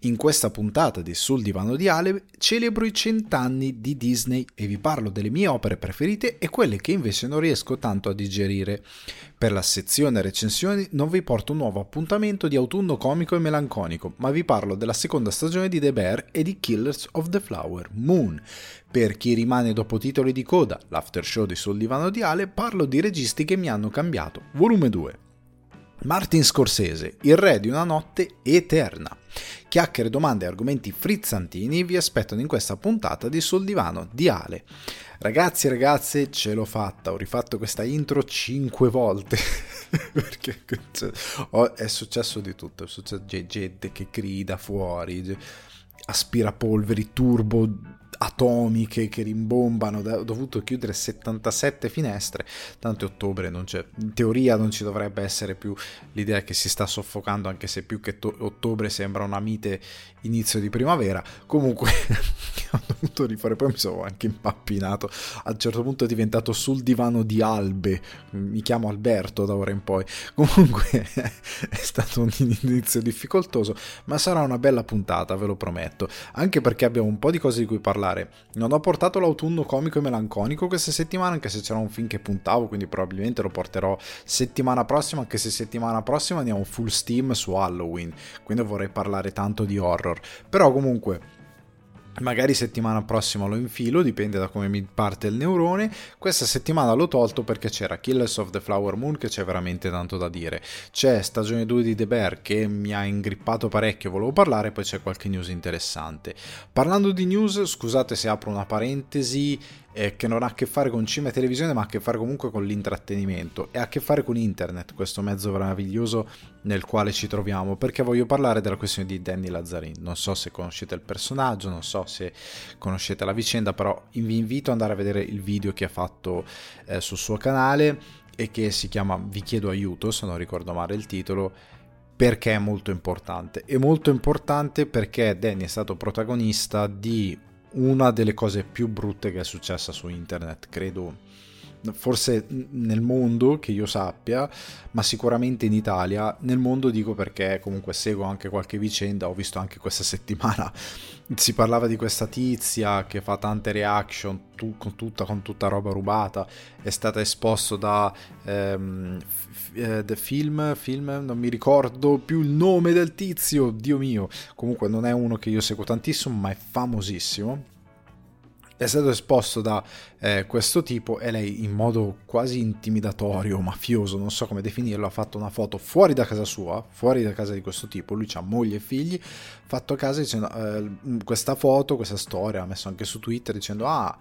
In questa puntata di Sul divano di Ale celebro i cent'anni di Disney e vi parlo delle mie opere preferite e quelle che invece non riesco tanto a digerire. Per la sezione recensioni non vi porto un nuovo appuntamento di autunno comico e melanconico, ma vi parlo della seconda stagione di The Bear e di Killers of the Flower Moon. Per chi rimane dopo titoli di coda, l'after show di Sul divano di Ale, parlo di registi che mi hanno cambiato. Volume 2. Martin Scorsese, il re di una notte eterna. Chiacchiere, domande e argomenti frizzantini vi aspettano in questa puntata di Sul divano di Ale. Ragazzi ragazze, ce l'ho fatta, ho rifatto questa intro 5 volte. Perché cioè, è successo di tutto, è successo gente che grida fuori, aspirapolveri turbo atomiche che rimbombano, ho dovuto chiudere 77 finestre, tanto è ottobre, non c'è, in teoria non ci dovrebbe essere più l'idea che si sta soffocando, anche se più che to- ottobre sembra una mite inizio di primavera, comunque ho dovuto rifare, poi mi sono anche impappinato, a un certo punto è diventato sul divano di Albe, mi chiamo Alberto da ora in poi, comunque è stato un inizio difficoltoso, ma sarà una bella puntata, ve lo prometto, anche perché abbiamo un po' di cose di cui parlare particolare. Non ho portato l'autunno comico e melanconico questa settimana, anche se c'era un film che puntavo, quindi probabilmente lo porterò settimana prossima, anche se settimana prossima andiamo full steam su Halloween, quindi vorrei parlare tanto di horror. Però comunque Magari settimana prossima lo infilo, dipende da come mi parte il neurone. Questa settimana l'ho tolto perché c'era Killers of the Flower Moon che c'è veramente tanto da dire. C'è stagione 2 di The Bear che mi ha ingrippato parecchio, volevo parlare, poi c'è qualche news interessante. Parlando di news, scusate se apro una parentesi, eh, che non ha a che fare con cinema e televisione, ma ha a che fare comunque con l'intrattenimento e ha a che fare con internet, questo mezzo meraviglioso nel quale ci troviamo, perché voglio parlare della questione di Danny Lazzarin. Non so se conoscete il personaggio, non so se conoscete la vicenda, però vi invito ad andare a vedere il video che ha fatto eh, sul suo canale e che si chiama Vi chiedo aiuto, se non ricordo male il titolo perché è molto importante. È molto importante perché Danny è stato protagonista di una delle cose più brutte che è successa su internet, credo forse nel mondo che io sappia, ma sicuramente in Italia. Nel mondo dico perché comunque seguo anche qualche vicenda, ho visto anche questa settimana si parlava di questa tizia che fa tante reaction tu, con, tutta, con, tutta, roba rubata, è stata esposta da ehm, f- eh, film, film, non mi ricordo più il nome del tizio, Dio mio, comunque non è uno che io seguo tantissimo, ma è famosissimo è stato esposto da eh, questo tipo e lei in modo quasi intimidatorio, mafioso, non so come definirlo, ha fatto una foto fuori da casa sua, fuori da casa di questo tipo, lui ha moglie e figli, fatto a casa dicendo eh, questa foto, questa storia, ha messo anche su Twitter dicendo ah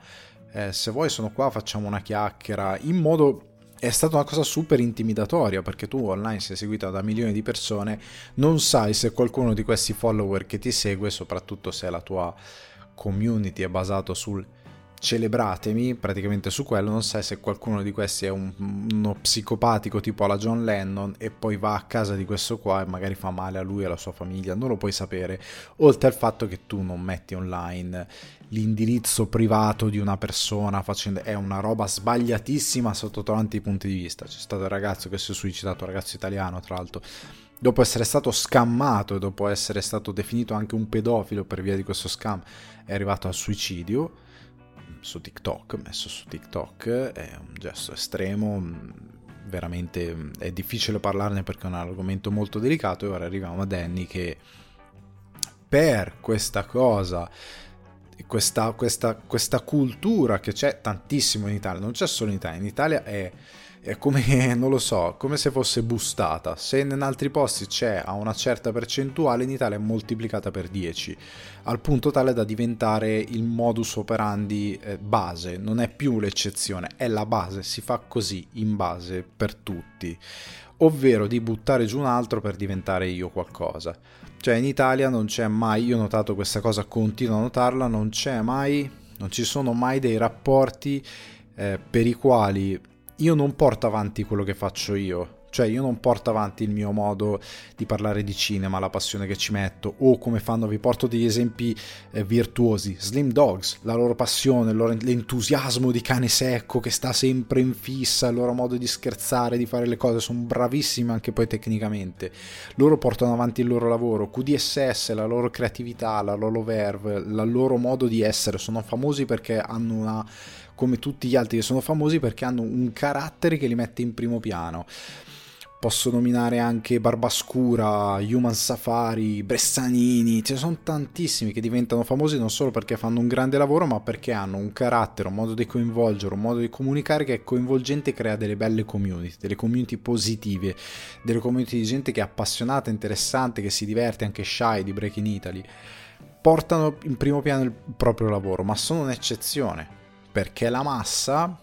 eh, se vuoi sono qua facciamo una chiacchiera, in modo è stata una cosa super intimidatoria perché tu online sei seguita da milioni di persone, non sai se qualcuno di questi follower che ti segue, soprattutto se è la tua community è basato sul celebratemi, praticamente su quello, non sai se qualcuno di questi è un, uno psicopatico tipo alla John Lennon e poi va a casa di questo qua e magari fa male a lui e alla sua famiglia, non lo puoi sapere, oltre al fatto che tu non metti online l'indirizzo privato di una persona facendo è una roba sbagliatissima sotto tanti punti di vista. C'è stato il ragazzo che si è suicidato, un ragazzo italiano tra l'altro, dopo essere stato scammato e dopo essere stato definito anche un pedofilo per via di questo scam, è arrivato al suicidio su TikTok, messo su TikTok, è un gesto estremo, veramente è difficile parlarne perché è un argomento molto delicato e ora arriviamo a Danny che per questa cosa questa, questa, questa cultura che c'è tantissimo in Italia, non c'è solo in Italia, in Italia è è come, non lo so, come se fosse bustata. Se in altri posti c'è a una certa percentuale, in Italia è moltiplicata per 10, al punto tale da diventare il modus operandi eh, base, non è più l'eccezione, è la base, si fa così, in base, per tutti. Ovvero di buttare giù un altro per diventare io qualcosa. Cioè in Italia non c'è mai, io ho notato questa cosa, continuo a notarla, non c'è mai, non ci sono mai dei rapporti eh, per i quali io non porto avanti quello che faccio io, Cioè io non porto avanti il mio modo di parlare di cinema, la passione che ci metto, o come fanno, vi porto degli esempi eh, virtuosi. Slim Dogs, la loro passione, l'entusiasmo di cane secco che sta sempre in fissa, il loro modo di scherzare, di fare le cose, sono bravissimi anche poi tecnicamente. Loro portano avanti il loro lavoro, QDSS, la loro creatività, la loro verve, il loro modo di essere, sono famosi perché hanno una come tutti gli altri che sono famosi perché hanno un carattere che li mette in primo piano. Posso nominare anche Barbascura, Human Safari, Bressanini, ce ne sono tantissimi che diventano famosi non solo perché fanno un grande lavoro, ma perché hanno un carattere, un modo di coinvolgere, un modo di comunicare che è coinvolgente e crea delle belle community, delle community positive, delle community di gente che è appassionata, interessante, che si diverte, anche shy di Breaking Italy. Portano in primo piano il proprio lavoro, ma sono un'eccezione perché la massa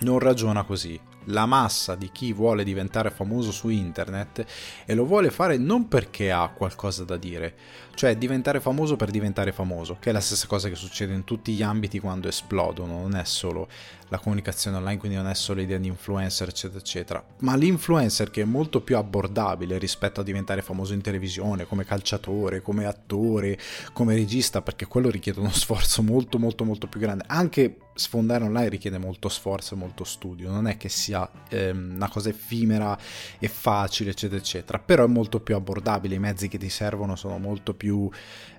non ragiona così. La massa di chi vuole diventare famoso su internet e lo vuole fare non perché ha qualcosa da dire, cioè diventare famoso per diventare famoso, che è la stessa cosa che succede in tutti gli ambiti quando esplodono, non è solo la comunicazione online, quindi non è solo l'idea di influencer, eccetera, eccetera, ma l'influencer che è molto più abbordabile rispetto a diventare famoso in televisione, come calciatore, come attore, come regista, perché quello richiede uno sforzo molto, molto, molto più grande. Anche sfondare online richiede molto sforzo e molto studio, non è che sia ehm, una cosa effimera e facile, eccetera, eccetera, però è molto più abbordabile, i mezzi che ti servono sono molto più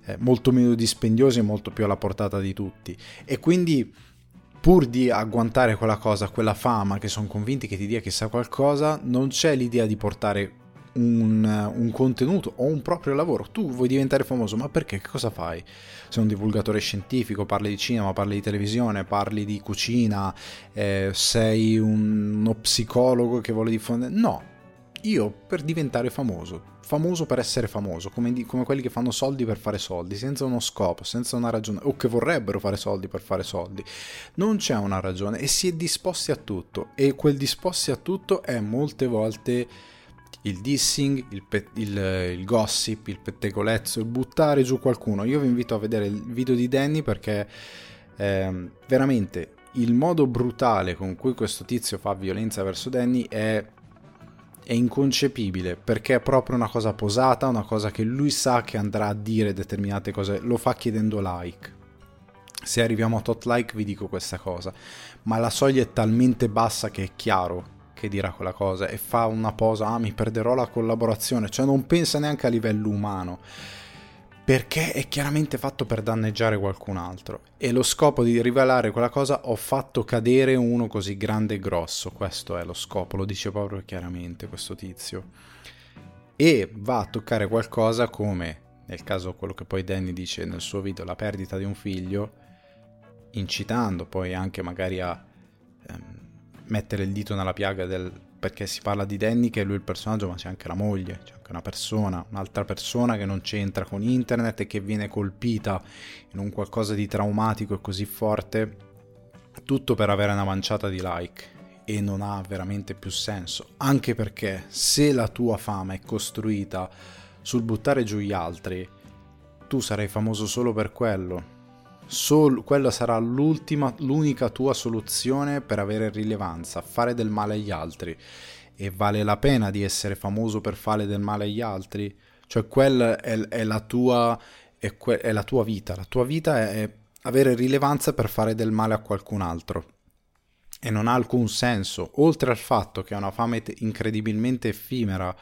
eh, molto meno dispendiosi e molto più alla portata di tutti. E quindi pur di agguantare quella cosa, quella fama che sono convinti che ti dia chissà qualcosa, non c'è l'idea di portare un, un, contenuto o un proprio lavoro. Tu vuoi diventare famoso, ma perché? Che cosa fai? Sei un divulgatore scientifico, parli di cinema, parli di televisione, parli di cucina, eh, sei un, uno psicologo che vuole diffondere. No, io per diventare famoso famoso per essere famoso, come, come, quelli che fanno soldi per fare soldi, senza uno scopo, senza una ragione, o che vorrebbero fare soldi per fare soldi. Non c'è una ragione e si è disposti a tutto e quel disposti a tutto è molte volte il dissing, il, pe- il, il gossip, il pettegolezzo, il buttare giù qualcuno. Io vi invito a vedere il video di Danny perché eh, veramente il modo brutale con cui questo tizio fa violenza verso Danny è è inconcepibile perché è proprio una cosa posata, una cosa che lui sa che andrà a dire determinate cose, lo fa chiedendo like. Se arriviamo a tot like vi dico questa cosa, ma la soglia è talmente bassa che è chiaro che dirà quella cosa e fa una posa, ah mi perderò la collaborazione, cioè non pensa neanche a livello umano perché è chiaramente fatto per danneggiare qualcun altro. E lo scopo di rivelare quella cosa ho fatto cadere uno così grande e grosso, questo è lo scopo, lo dice proprio chiaramente questo tizio. E va a toccare qualcosa come nel caso quello che poi Danny dice nel suo video la perdita di un figlio incitando poi anche magari a ehm, mettere il dito nella piaga del perché si parla di Danny che è lui il personaggio ma c'è anche la moglie c'è una persona un'altra persona che non c'entra con internet e che viene colpita in un qualcosa di traumatico e così forte tutto per avere una manciata di like. E non ha veramente più senso. Anche perché se la tua fama è costruita sul buttare giù gli altri tu sarai famoso solo per quello. Sol- quella sarà l'unica tua soluzione per avere rilevanza, fare del male agli altri. E vale la pena di essere famoso per fare del male agli altri? Cioè, quella è, è, la, tua, è, que- è la tua vita. La tua vita è avere rilevanza per fare del male a qualcun altro. E non ha alcun senso, oltre al fatto che è una fame incredibilmente effimera,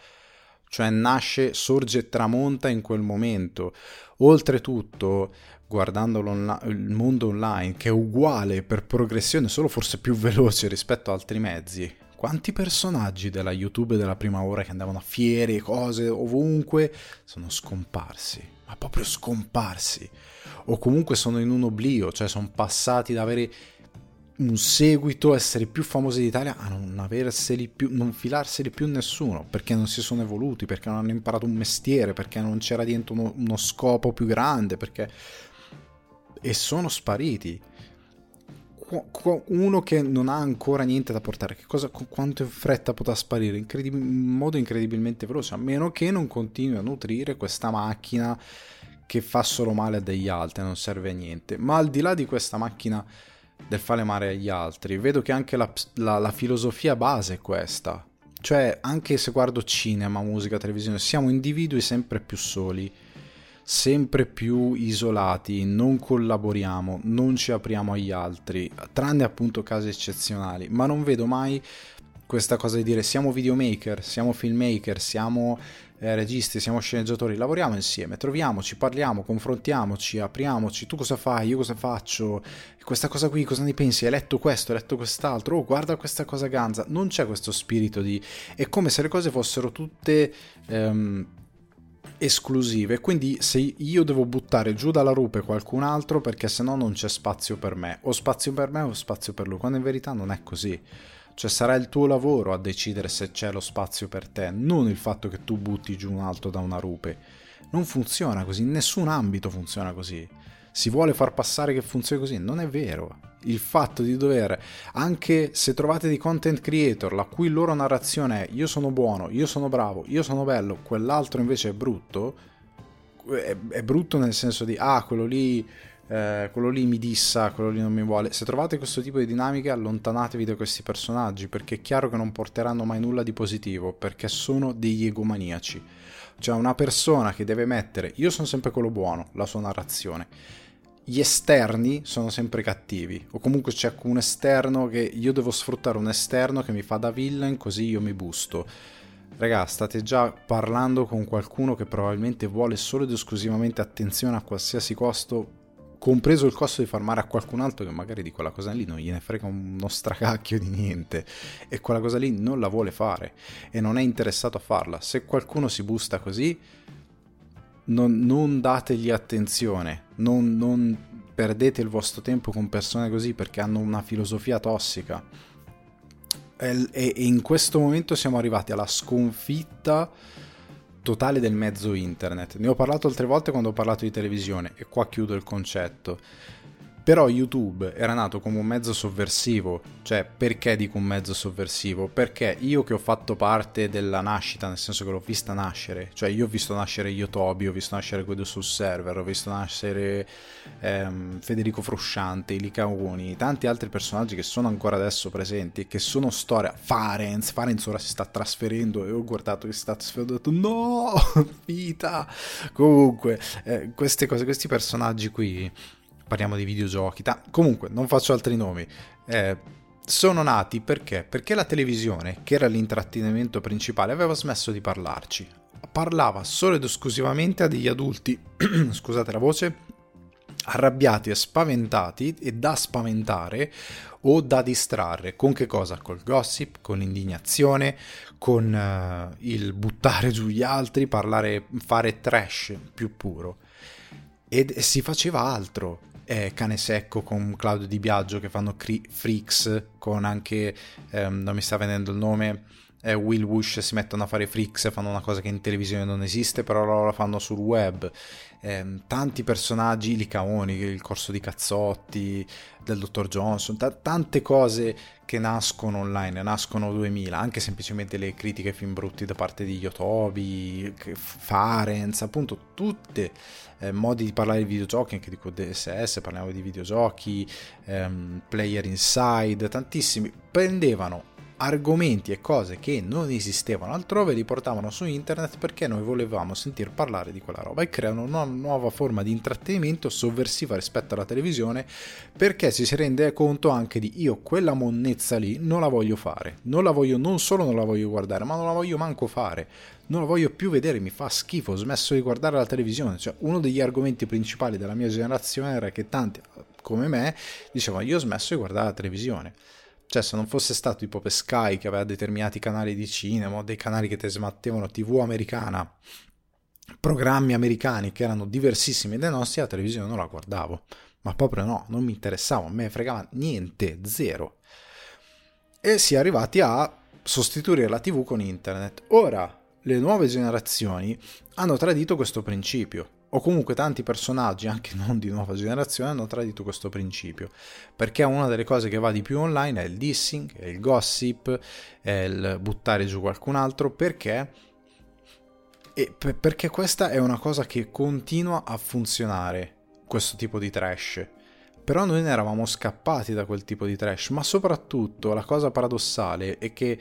cioè nasce, sorge e tramonta in quel momento. Oltretutto, guardando il mondo online, che è uguale per progressione, solo forse più veloce rispetto ad altri mezzi, quanti personaggi della YouTube della prima ora che andavano a fiere, cose, ovunque, sono scomparsi, ma proprio scomparsi, o comunque sono in un oblio, cioè sono passati da avere un seguito, essere più famosi d'Italia, a non averseli più, non filarseli più nessuno, perché non si sono evoluti, perché non hanno imparato un mestiere, perché non c'era dentro uno, uno scopo più grande, perché... E sono spariti. Uno che non ha ancora niente da portare, che cosa, quanto fretta potrà sparire? Incredib- in modo incredibilmente veloce, a meno che non continui a nutrire questa macchina che fa solo male a degli altri, non serve a niente. Ma al di là di questa macchina del fare male agli altri. Vedo che anche la, la, la filosofia base è questa. Cioè, anche se guardo cinema, musica, televisione, siamo individui sempre più soli, sempre più isolati, non collaboriamo, non ci apriamo agli altri, tranne appunto casi eccezionali, ma non vedo mai questa cosa di dire siamo videomaker, siamo filmmaker, siamo eh, registi, siamo sceneggiatori, lavoriamo insieme, troviamoci, parliamo, confrontiamoci, apriamoci, tu cosa fai, io cosa faccio, questa cosa qui cosa ne pensi, hai letto questo, hai letto quest'altro, oh guarda questa cosa ganza, non c'è questo spirito di... è come se le cose fossero tutte... Ehm, esclusive quindi se io devo buttare giù dalla rupe qualcun altro perché se no non c'è spazio per me o spazio per me o spazio per lui quando in verità non è così cioè sarà il tuo lavoro a decidere se c'è lo spazio per te, non il fatto che tu butti giù un altro da una rupe. Non funziona così, in nessun ambito funziona così. Si vuole far passare che funzioni così, non è vero. Il fatto di dover, anche se trovate dei content creator la cui loro narrazione è io sono buono, io sono bravo, io sono bello, quell'altro invece è brutto, è, è brutto nel senso di ah, quello lì eh, quello lì mi dissa, quello lì non mi vuole. Se trovate questo tipo di dinamiche, allontanatevi da questi personaggi perché è chiaro che non porteranno mai nulla di positivo perché sono degli egomaniaci. Cioè, una persona che deve mettere io sono sempre quello buono, la sua narrazione. Gli esterni sono sempre cattivi, o comunque c'è un esterno che io devo sfruttare un esterno che mi fa da villain così io mi busto. Raga, state già parlando con qualcuno che probabilmente vuole solo ed esclusivamente attenzione a qualsiasi costo compreso il costo di far male a qualcun altro che magari di quella cosa lì non gliene frega uno stracacchio di niente e quella cosa lì non la vuole fare e non è interessato a farla. Se qualcuno si busta così, non, non dategli attenzione, non, non perdete il vostro tempo con persone così perché hanno una filosofia tossica. E, e in questo momento siamo arrivati alla sconfitta totale del mezzo internet. Ne ho parlato altre volte quando ho parlato di televisione e qua chiudo il concetto. Però YouTube era nato come un mezzo sovversivo, cioè perché dico un mezzo sovversivo? Perché io che ho fatto parte della nascita, nel senso che l'ho vista nascere, cioè io ho visto nascere Yotobi, ho visto nascere Guido sul server, ho visto nascere ehm, Federico Frusciante, Licaoni, tanti altri personaggi che sono ancora adesso presenti, che sono storia. Farenz, Farenz ora si sta trasferendo e ho guardato che si sta trasferendo e ho detto no, vita! Comunque, eh, queste cose, questi personaggi qui parliamo di videogiochi, ta- comunque non faccio altri nomi. Eh, sono nati perché? Perché la televisione, che era l'intrattenimento principale, aveva smesso di parlarci. Parlava solo ed esclusivamente a degli adulti, scusate la voce, arrabbiati e spaventati e da spaventare o da distrarre. Con che cosa? Col gossip, con l'indignazione, con uh, il buttare giù gli altri, parlare, fare trash più puro. Ed si faceva altro eh, Cane Secco con Claudio Di Biagio che fanno cri- Freaks con anche, ehm, non mi sta venendo il nome, eh, Will Wush si mettono a fare Freaks, fanno una cosa che in televisione non esiste, però loro la fanno sul web. Eh, tanti personaggi, Licaoni, il corso di Cazzotti, del dottor Johnson, t- tante cose che nascono online, nascono 2000, anche semplicemente le critiche film brutti da parte di Yotobi, Farenz, appunto tutte eh, modi di parlare di videogiochi, anche di DSS, parliamo di videogiochi, ehm, Player Inside, tantissimi, prendevano argomenti e cose che non esistevano altrove li portavano su internet perché noi volevamo sentir parlare di quella roba e creano una nuova forma di intrattenimento sovversiva rispetto alla televisione perché si rende conto anche di io quella monnezza lì non la voglio fare. Non la voglio non solo non la voglio guardare ma non la voglio manco fare. Non la voglio più vedere mi fa schifo ho smesso di guardare la televisione. Cioè uno degli argomenti principali della mia generazione era che tanti come me dicevano io ho smesso di guardare la televisione cioè, se non fosse stato tipo per Sky che aveva determinati canali di cinema dei canali che te smattevano TV americana, programmi americani che erano diversissimi dai nostri, la televisione non la guardavo. Ma proprio no, non mi interessava, me fregava niente, zero. E si è arrivati a sostituire la TV con internet. Ora, le nuove generazioni hanno tradito questo principio o comunque tanti personaggi, anche non di nuova generazione, hanno tradito questo principio. Perché una delle cose che va di più online è il dissing, è il gossip, è il buttare giù qualcun altro, perché? E perché questa è una cosa che continua a funzionare, questo tipo di trash. Però noi ne eravamo scappati da quel tipo di trash, ma soprattutto la cosa paradossale è che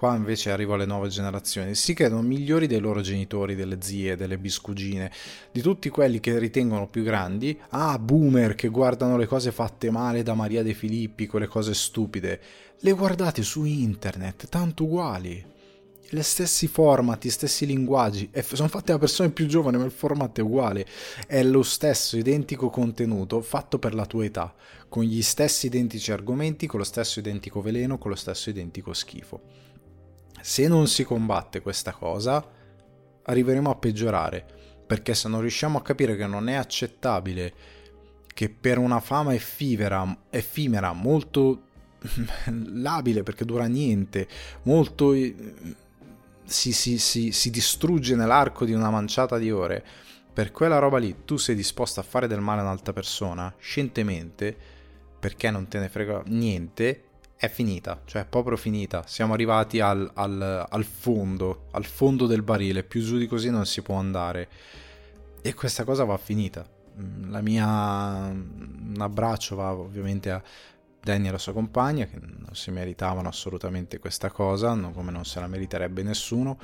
qua invece arrivo alle nuove generazioni, si credono migliori dei loro genitori, delle zie, delle biscugine, di tutti quelli che ritengono più grandi, ah, boomer che guardano le cose fatte male da Maria De Filippi, quelle cose stupide, le guardate su internet, tanto uguali. Gli stessi format, gli stessi linguaggi, e sono fatti da persone più giovani, ma il format è uguale, è lo stesso identico contenuto fatto per la tua età, con gli stessi identici argomenti, con lo stesso identico veleno, con lo stesso identico schifo. Se non si combatte questa cosa, arriveremo a peggiorare, perché se non riusciamo a capire che non è accettabile che per una fama effimera, effimera molto labile perché dura niente, molto si, si, si, si distrugge nell'arco di una manciata di ore, per quella roba lì tu sei disposto a fare del male a un'altra persona, scientemente, perché non te ne frega niente, è finita, cioè è proprio finita. Siamo arrivati al, al, al, fondo, al fondo del barile, più giù di così non si può andare. E questa cosa va finita. Mm, la mia... un abbraccio va ovviamente a Danny e la sua compagna, che non si meritavano assolutamente questa cosa, non come non se la meriterebbe nessuno,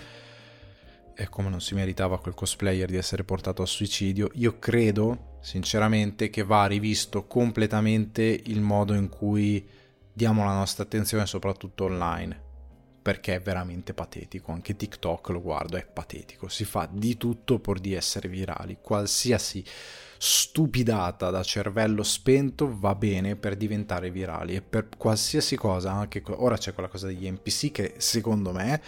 e come non si meritava quel cosplayer di essere portato al suicidio. Io credo, sinceramente, che va rivisto completamente il modo in cui diamo la nostra attenzione, soprattutto online perché è veramente patetico. Anche TikTok lo guardo, è patetico. Si fa di tutto pur di essere virali. Qualsiasi stupidata da cervello spento va bene per diventare virali e per qualsiasi cosa, anche ora c'è quella cosa degli NPC che secondo me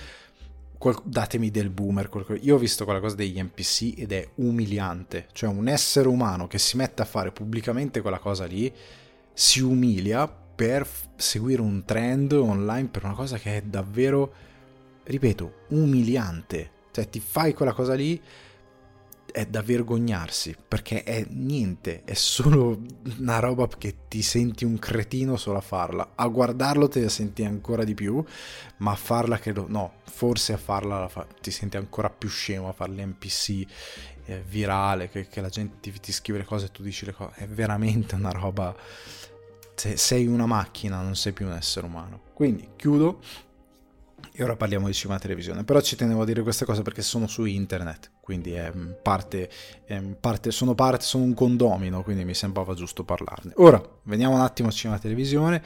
datemi del boomer. Io ho visto quella cosa degli NPC ed è umiliante. Cioè, un essere umano che si mette a fare pubblicamente quella cosa lì si umilia per seguire un trend online per una cosa che è davvero, ripeto, umiliante. Cioè ti fai quella cosa lì, è da vergognarsi, perché è niente, è solo una roba che ti senti un cretino solo a farla. A guardarlo te la senti ancora di più, ma a farla credo, no, forse a farla fa, ti senti ancora più scemo a fare l'NPC eh, virale, che, che, la gente ti, ti scrive le cose e tu dici le cose, è veramente una roba sei una macchina, non sei più un essere umano. Quindi chiudo e ora parliamo di cinema e televisione. Però ci tenevo a dire queste cose perché sono su internet, quindi è parte, è parte, sono parte, sono un condomino, quindi mi sembrava giusto parlarne. Ora, veniamo un attimo a cinema e televisione,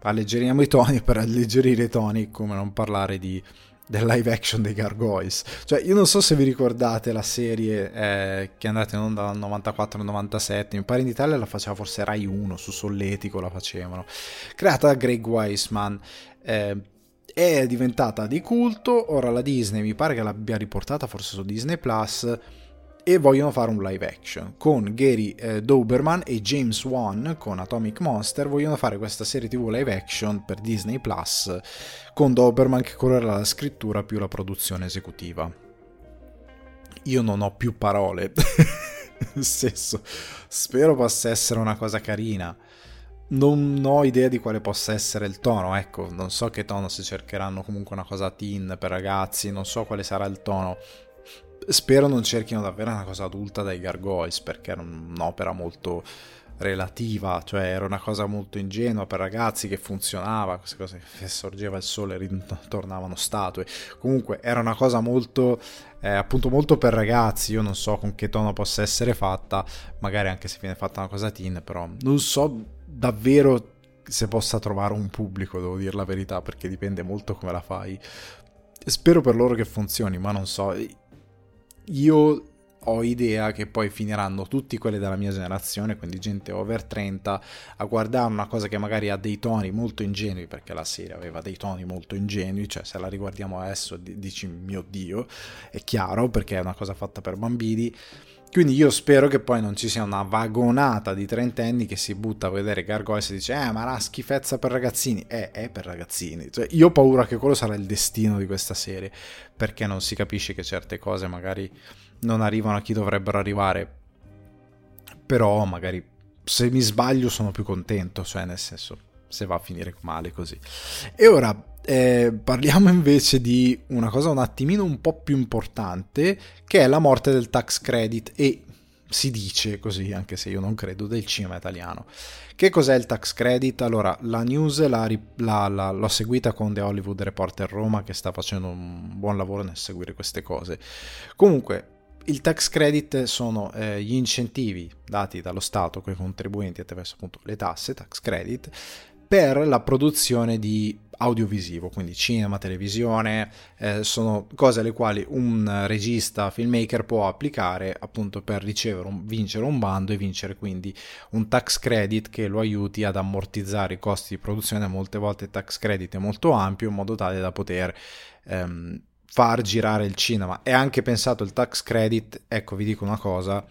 alleggeriamo i toni per alleggerire i toni, come non parlare di del live action dei Gargoyles. Cioè, io non so se vi ricordate la serie eh, che è andata in onda dal 94 al 97, mi pare in Italia la faceva forse Rai 1, su Solletico la facevano, creata da Greg Weisman. Eh, è diventata di culto, ora la Disney mi pare che l'abbia riportata forse su Disney Plus e vogliono fare un live action. Con Gary eh, Doberman e James Wan con Atomic Monster vogliono fare questa serie tv live action per Disney Plus con Doberman che correrà la scrittura più la produzione esecutiva. Io non ho più parole. Nel senso spero possa essere una cosa carina. Non ho idea di quale possa essere il tono, ecco, non so che tono se cercheranno comunque una cosa teen per ragazzi, non so quale sarà il tono, spero non cerchino davvero una cosa adulta dai Gargoyles perché era un'opera molto relativa, cioè era una cosa molto ingenua per ragazzi che funzionava, queste cose che sorgeva il sole e ritornavano statue. Comunque era una cosa molto eh, appunto molto per ragazzi, io non so con che tono possa essere fatta, magari anche se viene fatta una cosa teen, però non so davvero se possa trovare un pubblico, devo dire la verità, perché dipende molto come la fai. Spero per loro che funzioni, ma non so io ho idea che poi finiranno tutti quelli della mia generazione, quindi gente over 30, a guardare una cosa che magari ha dei toni molto ingenui, perché la serie aveva dei toni molto ingenui, cioè se la riguardiamo adesso dici mio Dio, è chiaro perché è una cosa fatta per bambini. Quindi io spero che poi non ci sia una vagonata di trentenni che si butta a vedere Gargoyles e dice eh ma la schifezza per ragazzini. Eh, è per ragazzini. Cioè, io ho paura che quello sarà il destino di questa serie, perché non si capisce che certe cose magari non arrivano a chi dovrebbero arrivare. Però magari se mi sbaglio sono più contento, cioè nel senso se va a finire male così. E ora eh, parliamo invece di una cosa un attimino un po' più importante, che è la morte del tax credit e si dice così, anche se io non credo, del cinema italiano. Che cos'è il tax credit? Allora, la news la, la, la, l'ho seguita con The Hollywood Reporter Roma che sta facendo un buon lavoro nel seguire queste cose. Comunque, il tax credit sono eh, gli incentivi dati dallo Stato con i contribuenti attraverso appunto le tasse, tax credit, per la produzione di audiovisivo, quindi cinema, televisione, eh, sono cose alle quali un regista, filmmaker può applicare appunto per ricevere un, vincere un bando e vincere quindi un tax credit che lo aiuti ad ammortizzare i costi di produzione. Molte volte il tax credit è molto ampio in modo tale da poter ehm, far girare il cinema. È anche pensato il tax credit, ecco vi dico una cosa,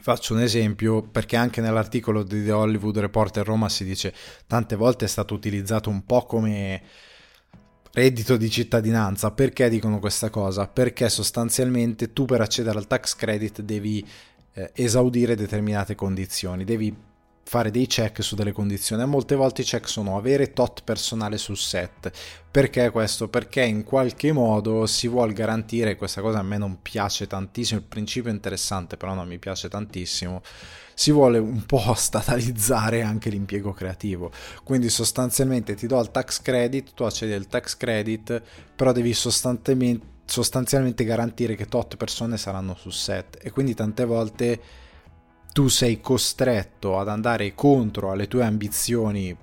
Faccio un esempio perché anche nell'articolo di The Hollywood Reporter Roma si dice tante volte è stato utilizzato un po' come reddito di cittadinanza. Perché dicono questa cosa? Perché sostanzialmente tu per accedere al tax credit devi eh, esaudire determinate condizioni, devi fare dei check su delle condizioni. Molte volte i check sono avere tot personale sul set. Perché questo? Perché in qualche modo si vuole garantire, questa cosa a me non piace tantissimo, il principio è interessante, però non mi piace tantissimo. Si vuole un po' statalizzare anche l'impiego creativo. Quindi sostanzialmente ti do il tax credit, tu accedi al tax credit, però devi sostanzialmente sostanzialmente garantire che tot persone saranno sul set e quindi tante volte tu sei costretto ad andare contro alle tue ambizioni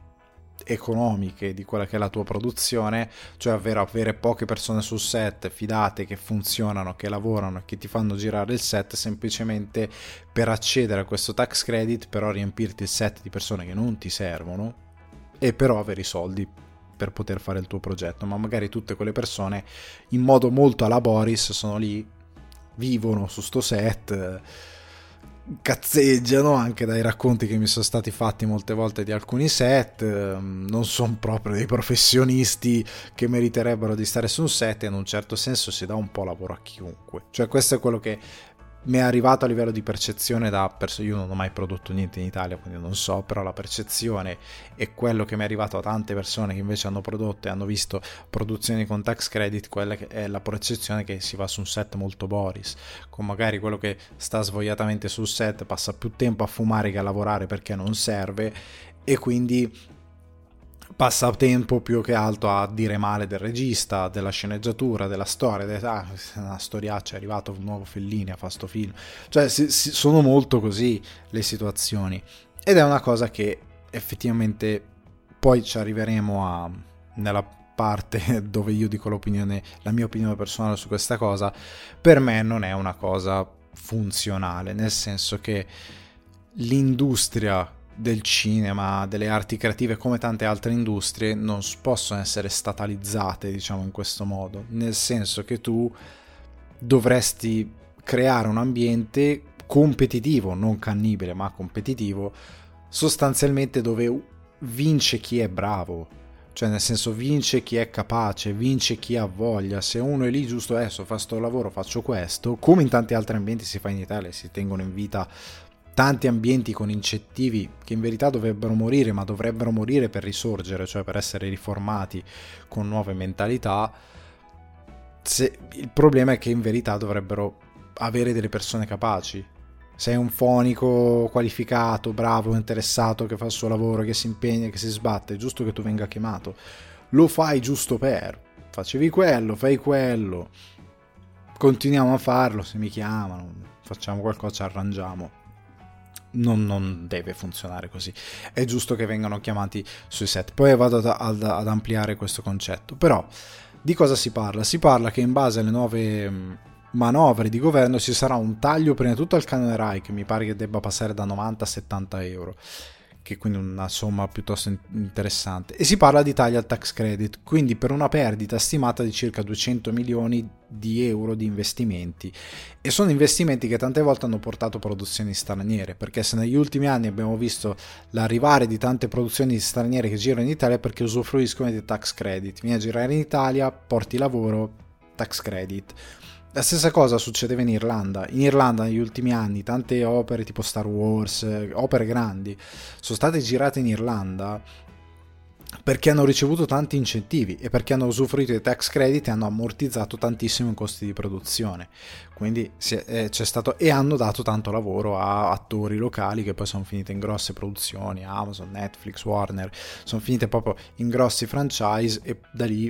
economiche di quella che è la tua produzione, cioè avere, avere, poche persone sul set fidate che funzionano, che lavorano e che ti fanno girare il set semplicemente per accedere a questo tax credit, però riempirti il set di persone che non ti servono e però avere i soldi per poter fare il tuo progetto, ma magari tutte quelle persone in modo molto alla Boris sono lì, vivono su sto set cazzeggiano anche dai racconti che mi sono stati fatti molte volte di alcuni set, ehm, non sono proprio dei professionisti che meriterebbero di stare su un set e in un certo senso si dà un po' lavoro a chiunque. Cioè questo è quello che mi è arrivato a livello di percezione da persone, io non ho mai prodotto niente in Italia, quindi non so, però la percezione è quello che mi è arrivato a tante persone che invece hanno prodotto e hanno visto produzioni con tax credit, quella è la percezione che si va su un set molto Boris, con magari quello che sta svogliatamente sul set passa più tempo a fumare che a lavorare perché non serve e quindi passa tempo più che altro a dire male del regista, della sceneggiatura, della storia, de- ah, una storiaccia, è arrivato un nuovo Fellini a fare sto film. Cioè, si, si, sono molto così le situazioni. Ed è una cosa che effettivamente poi ci arriveremo a, nella parte dove io dico l'opinione, la mia opinione personale su questa cosa, per me non è una cosa funzionale, nel senso che l'industria del cinema, delle arti creative come tante altre industrie non possono essere statalizzate, diciamo in questo modo, nel senso che tu dovresti creare un ambiente competitivo, non cannibile, ma competitivo, sostanzialmente dove vince chi è bravo. Cioè, nel senso, vince chi è capace, vince chi ha voglia. Se uno è lì giusto adesso, fa sto lavoro, faccio questo, come in tanti altri ambienti si fa in Italia, si tengono in vita tanti ambienti con incettivi che in verità dovrebbero morire, ma dovrebbero morire per risorgere, cioè per essere riformati con nuove mentalità. Se, il problema è che in verità dovrebbero avere delle persone capaci. Sei un fonico qualificato, bravo, interessato, che fa il suo lavoro, che si impegna, che si sbatte, è giusto che tu venga chiamato. Lo fai giusto per. Facevi quello, fai quello. Continuiamo a farlo se mi chiamano, facciamo qualcosa, ci arrangiamo non, non, deve funzionare così. È giusto che vengano chiamati sui set. Poi vado ad, ad, ad, ampliare questo concetto. Però di cosa si parla? Si parla che in base alle nuove mm, manovre di governo ci sarà un taglio prima di tutto al canone RAI che mi pare che debba passare da 90 a 70 euro che è quindi una somma piuttosto interessante. E si parla di taglia al tax credit, quindi per una perdita stimata di circa 200 milioni di euro di investimenti. E sono investimenti che tante volte hanno portato produzioni straniere, perché se negli ultimi anni abbiamo visto l'arrivare di tante produzioni straniere che girano in Italia perché usufruiscono di tax credit. Vieni a girare in Italia, porti lavoro, tax credit la stessa cosa succedeva in Irlanda. In Irlanda negli ultimi anni tante opere tipo Star Wars, opere grandi, sono state girate in Irlanda perché hanno ricevuto tanti incentivi e perché hanno usufruito dei tax credit e hanno ammortizzato tantissimo i costi di produzione. Quindi eh, c'è stato e hanno dato tanto lavoro a attori locali che poi sono finite in grosse produzioni, Amazon, Netflix, Warner, sono finite proprio in grossi franchise e da lì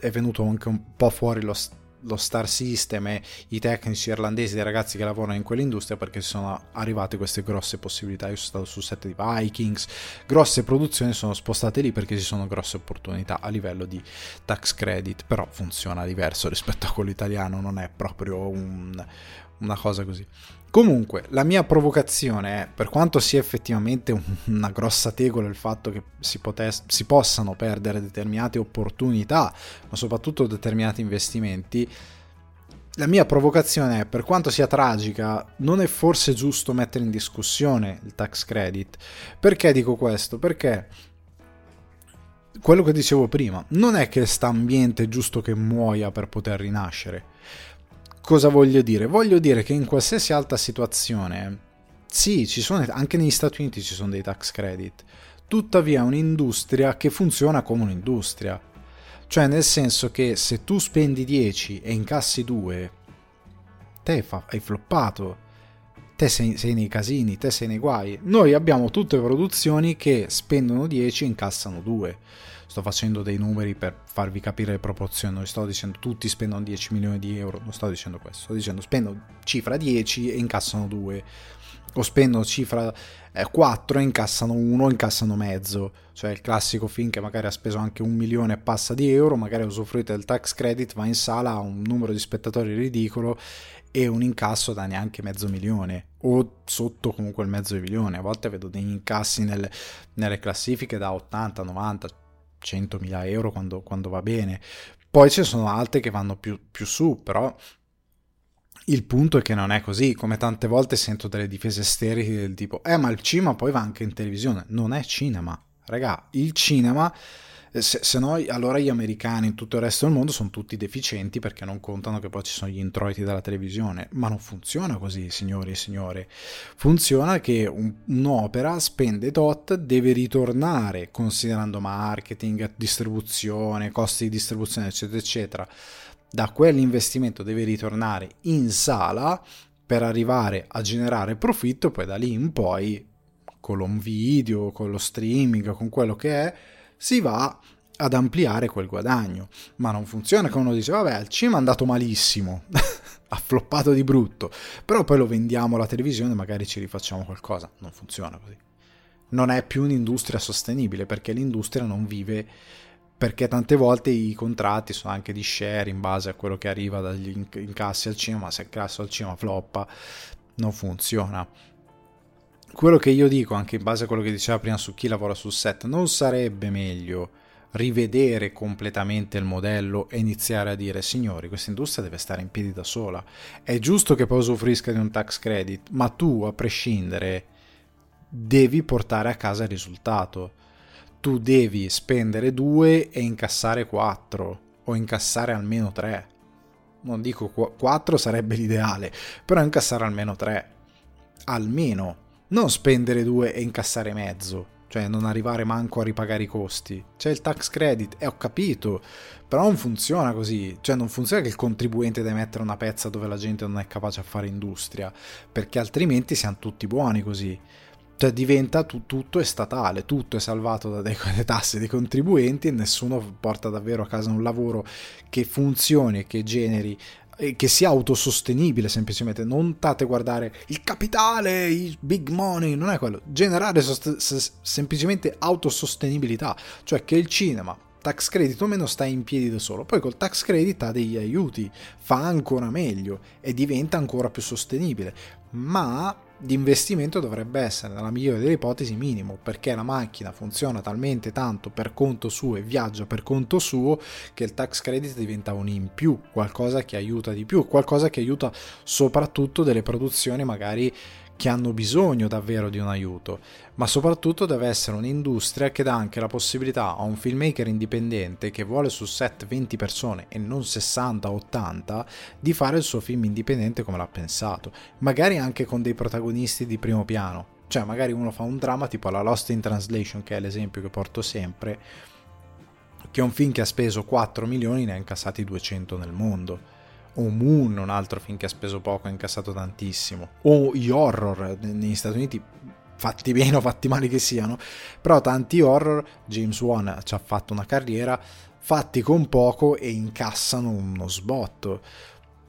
è venuto anche un po' fuori lo lo star system e i tecnici irlandesi, dei ragazzi che lavorano in quell'industria perché sono arrivate queste grosse possibilità. Io sono stato sul set di Vikings, grosse produzioni sono spostate lì perché ci sono grosse opportunità a livello di tax credit, però funziona diverso rispetto a quello italiano, non è proprio un, una cosa così. Comunque, la mia provocazione è, per quanto sia effettivamente una grossa tegola il fatto che si, potes- si possano perdere determinate opportunità, ma soprattutto determinati investimenti, la mia provocazione è, per quanto sia tragica, non è forse giusto mettere in discussione il tax credit. Perché dico questo? Perché quello che dicevo prima, non è che sta ambiente giusto che muoia per poter rinascere. Cosa voglio dire? Voglio dire che in qualsiasi altra situazione, sì, ci sono, anche negli Stati Uniti ci sono dei tax credit, tuttavia è un'industria che funziona come un'industria. Cioè nel senso che se tu spendi 10 e incassi 2, te hai floppato, te sei, sei, nei casini, te sei nei guai. Noi abbiamo tutte produzioni che spendono 10 e incassano 2 sto facendo dei numeri per farvi capire le proporzioni, non sto dicendo tutti spendono 10 milioni di euro, non sto dicendo questo, sto dicendo spendo cifra 10 e incassano 2, o spendo cifra 4 e incassano 1, incassano mezzo, cioè il classico film che magari ha speso anche un milione e passa di euro, magari ha usufruito del tax credit, va in sala, ha un numero di spettatori ridicolo e un incasso da neanche mezzo milione o sotto comunque il mezzo milione. A volte vedo degli incassi nelle, nelle classifiche da 80, 90, 100.000 euro quando, quando, va bene. Poi ci sono altre che vanno più, più su, però il punto è che non è così, come tante volte sento delle difese sterili del tipo, eh ma il cinema poi va anche in televisione, non è cinema, raga, il cinema se, se no allora gli americani in tutto il resto del mondo sono tutti deficienti perché non contano che poi ci sono gli introiti della televisione, ma non funziona così signori e signore, funziona che un, un'opera spende tot, deve ritornare considerando marketing, distribuzione, costi di distribuzione eccetera eccetera, da quell'investimento deve ritornare in sala per arrivare a generare profitto, poi da lì in poi con l'home video, con lo streaming, con quello che è, si va ad ampliare quel guadagno. Ma non funziona che uno dice, vabbè, al cinema è andato malissimo, ha floppato di brutto, però poi lo vendiamo alla televisione magari ci rifacciamo qualcosa. Non funziona così. Non è più un'industria sostenibile perché l'industria non vive perché tante volte i contratti sono anche di share in base a quello che arriva dagli incassi al cinema, se il casso al cinema floppa non funziona quello che io dico, anche in base a quello che diceva prima su chi lavora sul set, non sarebbe meglio rivedere completamente il modello e iniziare a dire signori questa industria deve stare in piedi da sola. È giusto che poi usufruisca di un tax credit ma tu a prescindere devi portare a casa il risultato. Tu devi spendere 2 e incassare 4 o incassare almeno 3 non dico 4 sarebbe l'ideale però incassare almeno 3 almeno non spendere due e incassare mezzo, cioè non arrivare manco a ripagare i costi. C'è il tax credit, e ho capito, però non funziona così, cioè non funziona che il contribuente deve mettere una pezza dove la gente non è capace a fare industria, perché altrimenti siamo tutti buoni così. Cioè diventa tu, tutto è statale, tutto è salvato da dalle tasse dei contribuenti e nessuno porta davvero a casa un lavoro che funzioni e che generi che sia autosostenibile semplicemente, non state a guardare il capitale, i big money, non è quello, generare sost- semplicemente autosostenibilità, cioè che il cinema, tax credit o meno, sta in piedi da solo, poi col tax credit ha degli aiuti, fa ancora meglio e diventa ancora più sostenibile, ma l'investimento dovrebbe essere, nella migliore delle ipotesi, minimo, perché la macchina funziona talmente tanto per conto suo e viaggia per conto suo che il tax credit diventa un in più, qualcosa che aiuta di più, qualcosa che aiuta soprattutto delle produzioni magari che hanno bisogno davvero di un aiuto, ma soprattutto deve essere un'industria che dà anche la possibilità a un filmmaker indipendente che vuole su set 20 persone e non 60-80 di fare il suo film indipendente come l'ha pensato, magari anche con dei protagonisti di primo piano, cioè magari uno fa un dramma tipo la Lost in Translation che è l'esempio che porto sempre, che è un film che ha speso 4 milioni ne ha incassati 200 nel mondo o Moon, un altro film che ha speso poco, ha incassato tantissimo, o gli horror negli Stati Uniti, fatti bene o fatti male che siano, però tanti horror, James Wan ci ha fatto una carriera, fatti con poco e incassano uno sbotto.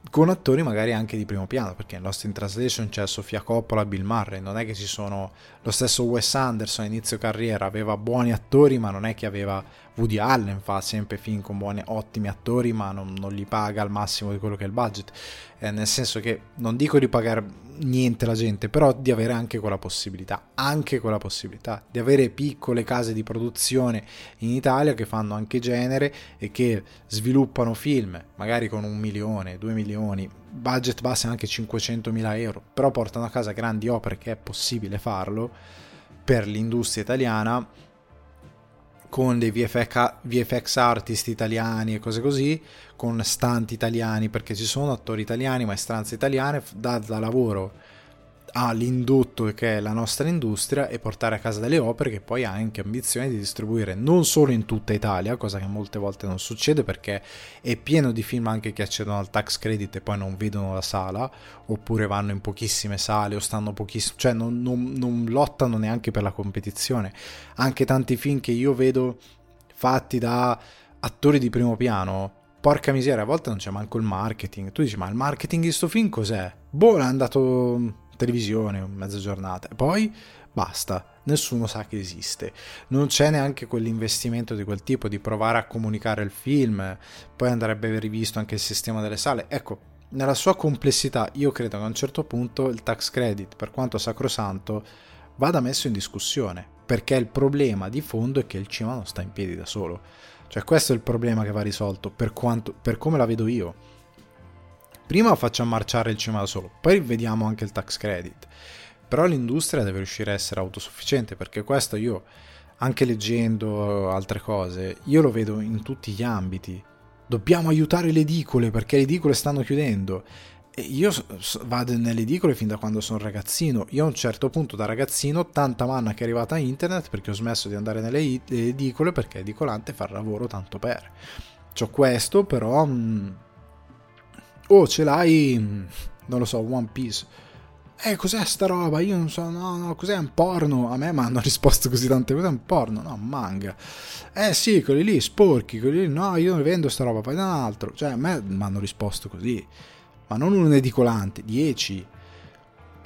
Con attori magari anche di primo piano, perché in Lost in Translation c'è Sofia Coppola e Bill Murray, non è che ci sono lo stesso Wes Anderson a inizio carriera, aveva buoni attori, ma non è che aveva Woody Allen, fa sempre film con buoni, ottimi attori, ma non, non li paga al massimo di quello che è il budget, eh, nel senso che non dico di pagare niente la gente, però di avere anche quella possibilità, anche quella possibilità di avere piccole case di produzione in Italia che fanno anche genere e che sviluppano film, magari con un milione, due milioni, budget bassi anche 500 mila euro, però portano a casa grandi opere che è possibile farlo per l'industria italiana con dei VFX, VFX artist italiani e cose così, con stanti italiani, perché ci sono attori italiani, maestranze italiane, da, da lavoro all'indotto che è la nostra industria e portare a casa delle opere che poi ha anche ambizione di distribuire non solo in tutta Italia, cosa che molte volte non succede perché è pieno di film anche che accedono al tax credit e poi non vedono la sala, oppure vanno in pochissime sale o stanno pochissimo, cioè non, non, non lottano neanche per la competizione. Anche tanti film che io vedo fatti da attori di primo piano porca miseria, a volte non c'è manco il marketing. Tu dici, ma il marketing di sto film cos'è? Boh, è andato televisione, mezza giornata, e poi basta, nessuno sa che esiste. Non c'è neanche quell'investimento di quel tipo di provare a comunicare il film, poi andrebbe rivisto anche il sistema delle sale. Ecco, nella sua complessità, io credo che a un certo punto il tax credit, per quanto sacrosanto, vada messo in discussione, perché il problema di fondo è che il cinema non sta in piedi da solo. Cioè questo è il problema che va risolto, per, quanto, per come la vedo io prima facciamo marciare il cinema da solo, poi vediamo anche il tax credit. Però l'industria deve riuscire a essere autosufficiente, perché questo io, anche leggendo altre cose, io lo vedo in tutti gli ambiti. Dobbiamo aiutare le edicole perché le edicole stanno chiudendo. E io vado nelle edicole fin da quando sono ragazzino. Io a un certo punto da ragazzino tanta manna che è arrivata a internet perché ho smesso di andare nelle edicole perché edicolante fa il lavoro tanto per. C'ho questo, però mh, oh ce l'hai, non lo so, One Piece. Eh, cos'è sta roba? Io non so, no, no, cos'è un porno? A me mi hanno risposto così tante volte, è un porno? No, manga. Eh sì, quelli lì, sporchi, quelli lì, no, io non vendo sta roba, fai un altro. Cioè, a me mi hanno risposto così. Ma non un edicolante, 10.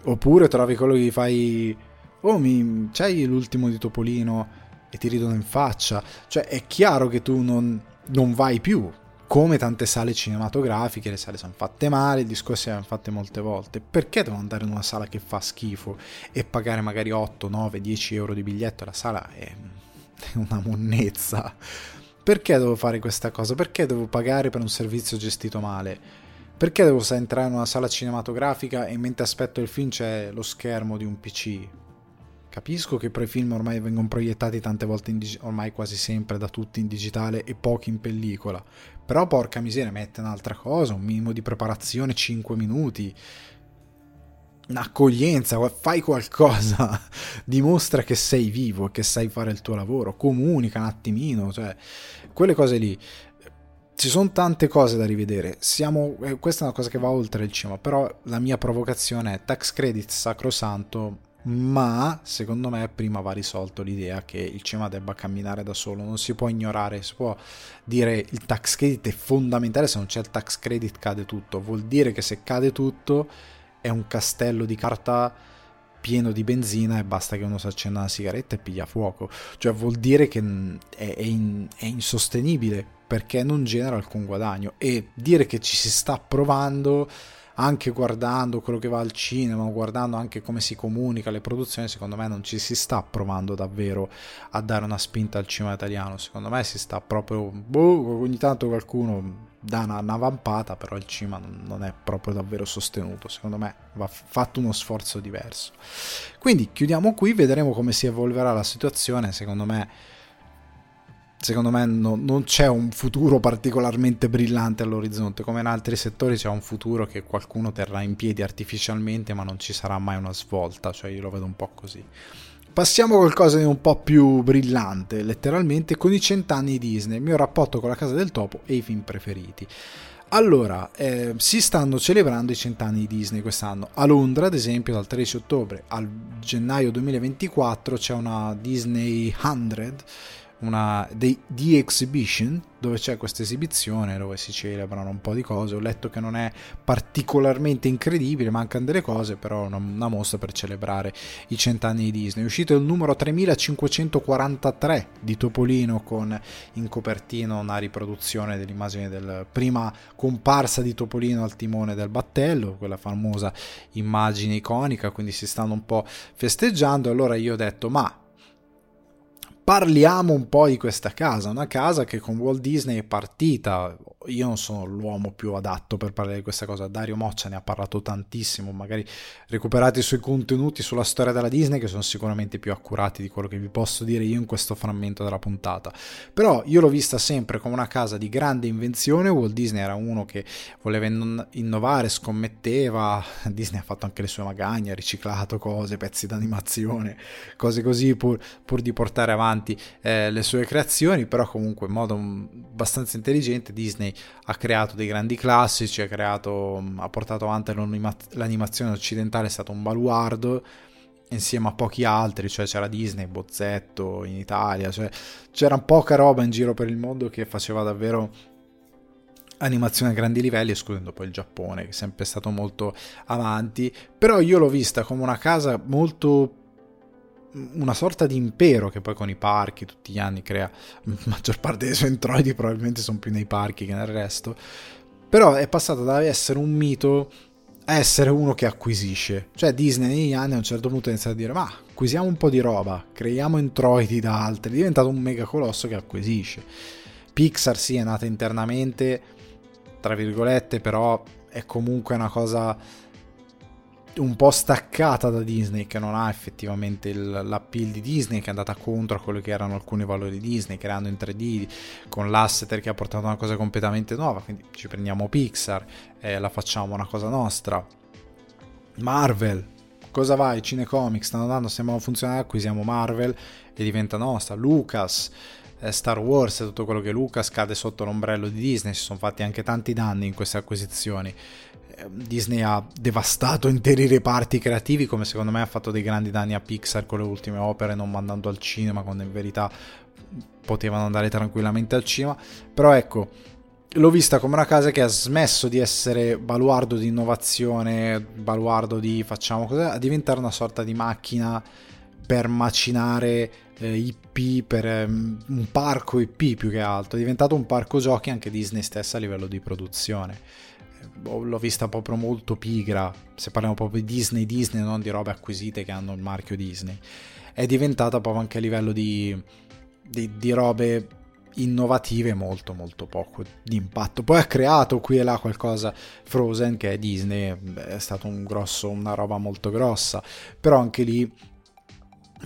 Oppure trovi quello che fai... Oh, mi... c'hai l'ultimo di Topolino e ti ridono in faccia. Cioè, è chiaro che tu non, non vai più come tante sale cinematografiche, le sale sono fatte male, il discorso si fatte molte volte. Perché devo andare in una sala che fa schifo e pagare magari 8, 9, 10 euro di biglietto? La sala è una monnezza. Perché devo fare questa cosa? Perché devo pagare per un servizio gestito male? Perché devo entrare in una sala cinematografica e mentre aspetto il film c'è lo schermo di un PC? Capisco che i film ormai vengono proiettati tante volte, dig- ormai quasi sempre da tutti in digitale e pochi in pellicola, però porca miseria, mette un'altra cosa, un minimo di preparazione, 5 minuti, un'accoglienza, fai qualcosa, dimostra che sei vivo, che sai fare il tuo lavoro, comunica un attimino, cioè quelle cose lì. Ci sono tante cose da rivedere, Siamo, eh, questa è una cosa che va oltre il cinema, però la mia provocazione è tax credit sacrosanto ma secondo me prima va risolto l'idea che il cinema debba camminare da solo, non si può ignorare, si può dire il tax credit è fondamentale, se non c'è il tax credit cade tutto, vuol dire che se cade tutto è un castello di carta pieno di benzina e basta che uno si accenda una sigaretta e piglia fuoco, cioè vuol dire che è, è, in, è insostenibile perché non genera alcun guadagno. E dire che ci si sta provando anche guardando quello che va al cinema, guardando anche come si comunica le produzioni, secondo me non ci si sta provando davvero a dare una spinta al cinema italiano. Secondo me si sta proprio. Boh, ogni tanto qualcuno dà una, una vampata, però il cinema non è proprio davvero sostenuto. Secondo me va fatto uno sforzo diverso. Quindi chiudiamo qui, vedremo come si evolverà la situazione. Secondo me secondo me no, non c'è un futuro particolarmente brillante all'orizzonte, come in altri settori c'è un futuro che qualcuno terrà in piedi artificialmente, ma non ci sarà mai una svolta, cioè io lo vedo un po' così. Passiamo a qualcosa di un po' più brillante, letteralmente, con i cent'anni di Disney, il mio rapporto con la Casa del Topo e i film preferiti. Allora, eh, si stanno celebrando i cent'anni di Disney quest'anno. A Londra, ad esempio, dal 13 ottobre al gennaio 2024 c'è una Disney 100 una The, The Exhibition dove c'è questa esibizione dove si celebrano un po' di cose. Ho letto che non è particolarmente incredibile, mancano delle cose, però una, una mostra per celebrare i cent'anni di Disney. È uscito il numero 3543 di Topolino con in copertina una riproduzione dell'immagine della prima comparsa di Topolino al timone del battello, quella famosa immagine iconica, quindi si stanno un po' festeggiando. Allora io ho detto, ma parliamo un po' di questa casa, una casa che con Walt Disney è partita io non sono l'uomo più adatto per parlare di questa cosa. Dario Moccia ne ha parlato tantissimo. Magari recuperate i suoi contenuti sulla storia della Disney, che sono sicuramente più accurati di quello che vi posso dire io in questo frammento della puntata. Però io l'ho vista sempre come una casa di grande invenzione. Walt Disney era uno che voleva innovare, scommetteva. Disney ha fatto anche le sue magagne, ha riciclato cose, pezzi d'animazione, cose così pur, pur di portare avanti eh, le sue creazioni. Però, comunque, in modo abbastanza intelligente, Disney ha creato dei grandi classici, ha, creato, ha portato avanti l'animazione occidentale, è stato un baluardo insieme a pochi altri, cioè c'era Disney, Bozzetto in Italia, cioè c'era poca roba in giro per il mondo che faceva davvero animazione a grandi livelli, escludendo poi il Giappone, che è sempre stato molto avanti, però io l'ho vista come una casa molto una sorta di impero che poi con i parchi tutti gli anni crea la maggior parte dei suoi introiti probabilmente sono più nei parchi che nel resto però è passato da essere un mito a essere uno che acquisisce. Cioè Disney negli anni a un certo punto ha iniziato a dire ma acquisiamo un po' di roba creiamo introiti da altri è diventato un mega colosso che acquisisce. Pixar sì è nata internamente tra virgolette però è comunque una cosa un po' staccata da Disney, che non ha effettivamente il, l'appeal di Disney, che è andata contro a quelli che erano alcuni valori di Disney, creando in 3D con l'asset che ha portato una cosa completamente nuova. Quindi ci prendiamo Pixar e la facciamo una cosa nostra. Marvel, cosa vai? Cinecomics stanno andando, stiamo funzionando, acquisiamo Marvel e diventa nostra. Lucas. Eh, Star Wars e tutto quello che Lucas cade sotto l'ombrello di Disney, si sono fatti anche tanti danni in queste acquisizioni. Disney ha devastato interi reparti creativi come secondo me ha fatto dei grandi danni a Pixar con le ultime opere non mandando al cinema quando in verità potevano andare tranquillamente al cinema. Però ecco l'ho vista come una casa che ha smesso di essere baluardo di innovazione baluardo di facciamo cos'è a diventare una sorta di macchina per macinare eh, IP per eh, un parco IP più che altro. È diventato un parco giochi anche Disney stessa a livello di produzione l'ho vista proprio molto pigra, se parliamo proprio di Disney Disney, non di robe acquisite che hanno il marchio Disney. È diventata proprio anche a livello di, di, di robe innovative molto molto poco di impatto. Poi ha creato qui e là qualcosa Frozen che è Disney, è stato un grosso, una roba molto grossa, però anche lì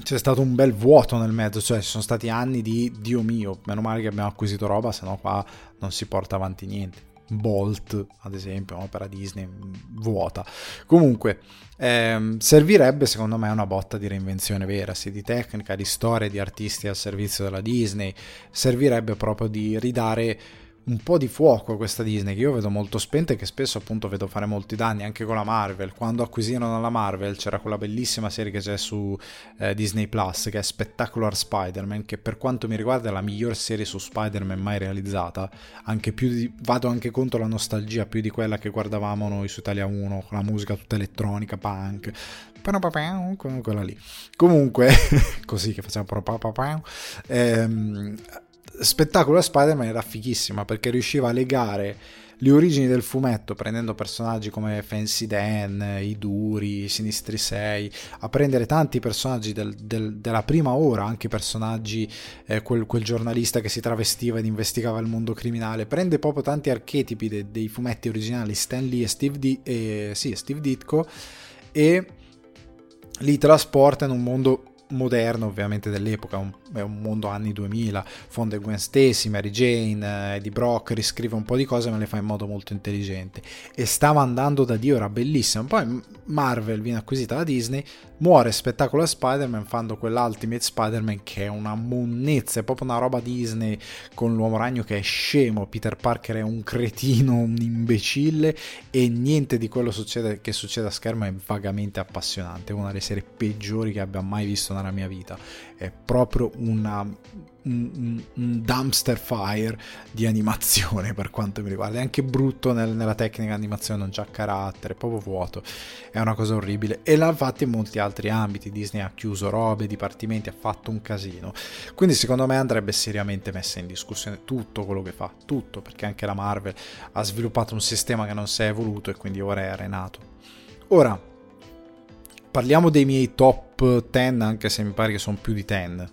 c'è stato un bel vuoto nel mezzo, cioè ci sono stati anni di Dio mio, meno male che abbiamo acquisito roba, se no qua non si porta avanti niente. Bolt, ad esempio, un'opera Disney vuota. Comunque, ehm, servirebbe secondo me una botta di reinvenzione vera, sia di tecnica, di storia, di artisti al servizio della Disney. Servirebbe proprio di ridare un po' di fuoco questa Disney che io vedo molto spenta e che spesso appunto vedo fare molti danni anche con la Marvel. Quando acquisirono la Marvel c'era quella bellissima serie che c'è su eh, Disney Plus che è Spectacular Spider-Man che per quanto mi riguarda è la miglior serie su Spider-Man mai realizzata. Anche di, vado anche contro la nostalgia più di quella che guardavamo noi su Italia 1 con la musica tutta elettronica punk. Quella lì. Comunque così che facciamo ehm, spettacolo a Spider-Man era fighissima perché riusciva a legare le origini del fumetto prendendo personaggi come Fancy Dan, i Duri, i Sinistri 6, a prendere tanti personaggi del, del, della prima ora, anche personaggi, eh, quel, quel, giornalista che si travestiva ed investigava il mondo criminale, prende proprio tanti archetipi de, dei fumetti originali Stan Lee e Steve, D- e, sì, Steve Ditko e li trasporta in un mondo moderno ovviamente dell'epoca, un, è un mondo anni 2000, fonde Gwen Stacy, Mary Jane, eh, Eddie Brock, riscrive un po' di cose ma le fa in modo molto intelligente. E stava andando da Dio, era bellissimo, poi Marvel viene acquisita da Disney, muore spettacolo a Spider-Man fanno quell'Ultimate Spider-Man che è una monnezza, è proprio una roba Disney con l'uomo ragno che è scemo, Peter Parker è un cretino, un imbecille e niente di quello succede, che succede a schermo è vagamente appassionante, una delle serie peggiori che abbia mai visto nella mia vita, è proprio una un, un, dumpster fire di animazione per quanto mi riguarda. È anche brutto nel, nella tecnica animazione, non c'ha carattere, è proprio vuoto. È una cosa orribile. E l'ha fatto in molti altri ambiti. Disney ha chiuso robe, dipartimenti, ha fatto un casino. Quindi secondo me andrebbe seriamente messa in discussione tutto quello che fa, tutto, perché anche la Marvel ha sviluppato un sistema che non si è evoluto e quindi ora è arenato. Ora, parliamo dei miei top 10, anche se mi pare che sono più di 10.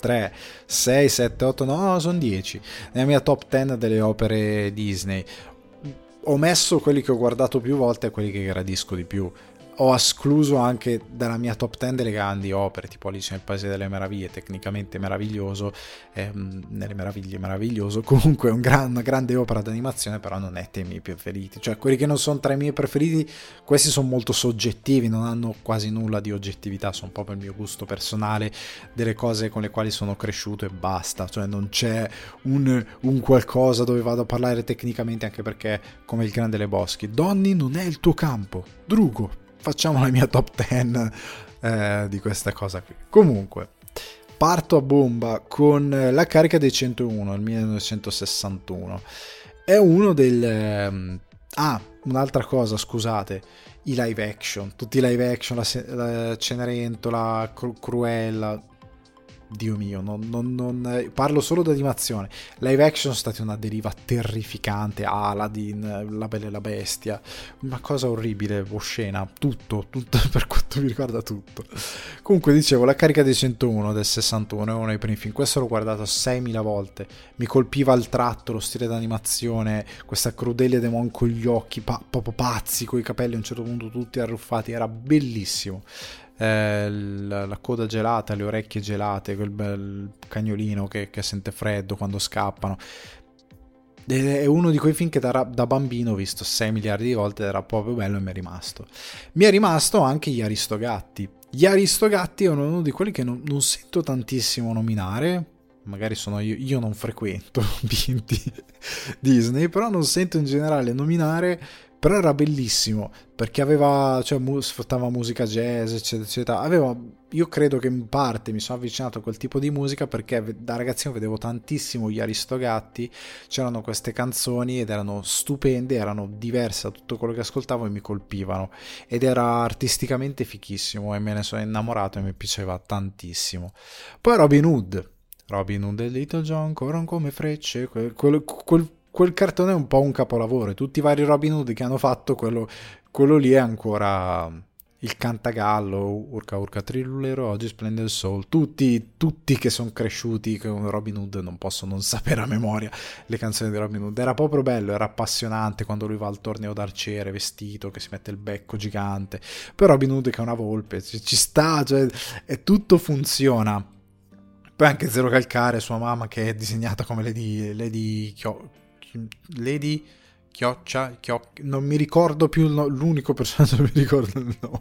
3, 6, 7, 8, no, sono 10. Nella mia top 10 delle opere Disney. Ho messo quelli che ho guardato più volte e quelli che gradisco di più ho escluso anche dalla mia top 10 delle grandi opere, tipo Alice nel Paese delle Meraviglie, tecnicamente meraviglioso, ehm, nelle meraviglie meraviglioso, comunque un gran, una grande opera d'animazione, però non è tra i miei preferiti, cioè quelli che non sono tra i miei preferiti, questi sono molto soggettivi, non hanno quasi nulla di oggettività, sono proprio il mio gusto personale delle cose con le quali sono cresciuto e basta, cioè non c'è un, un qualcosa dove vado a parlare tecnicamente, anche perché come il grande Le Boschi, Donny non è il tuo campo, Drugo, facciamo la mia top 10 eh, di questa cosa qui. Comunque, parto a bomba con la carica dei 101, il 1961. È uno del... Ehm, ah, un'altra cosa, scusate, i live action, tutti i live action, la, la Cenerentola, Cru- Cruella, Dio mio, non, non, non, parlo solo d'animazione. Live action sono stati una deriva terrificante. Aladdin, La Bella e la Bestia, una cosa orribile, oscena. Tutto, tutto per quanto mi riguarda tutto. Comunque, dicevo, la carica dei 101 del 61 è uno dei primi film. Questo l'ho guardato 6.000 volte. Mi colpiva il tratto, lo stile d'animazione, questa crudele demon con gli occhi pa- proprio pazzi, con i capelli a un certo punto tutti arruffati. Era bellissimo eh, la, la, coda gelata, le orecchie gelate, quel bel cagnolino che, che sente freddo quando scappano. È uno di quei film che da, da, bambino ho visto 6 miliardi di volte era proprio bello e mi è rimasto. Mi è rimasto anche gli Aristogatti. Gli Aristogatti è uno di quelli che non, non sento tantissimo nominare. Magari sono io, io non frequento ambienti Disney, però non sento in generale nominare però era bellissimo perché aveva, cioè, mu- sfruttava musica jazz, eccetera, eccetera. Aveva, io credo che in parte mi sono avvicinato a quel tipo di musica perché da ragazzino vedevo tantissimo gli Aristogatti, c'erano queste canzoni ed erano stupende, erano diverse da tutto quello che ascoltavo e mi colpivano. Ed era artisticamente fichissimo e me ne sono innamorato e mi piaceva tantissimo. Poi Robin Hood. Robin Hood e Little John corrono come frecce, quel, quel, quel quel cartone è un po' un capolavoro. Tutti i vari Robin Hood che hanno fatto, quello, quello lì è ancora il Cantagallo, Urca Urca Trillulero, oggi splende il Soul. Tutti, tutti che sono cresciuti con Robin Hood non possono non sapere a memoria le canzoni di Robin Hood. Era proprio bello, era appassionante quando lui va al torneo d'arciere vestito, che si mette il becco gigante. Poi Robin Hood che è una volpe, ci, ci sta, cioè, e tutto funziona. Poi anche Zero Calcare, sua mamma che è disegnata come Lady, Lady Lady Chioccia, Chioc... non mi ricordo più no... l'unico personaggio che mi ricordo il nome.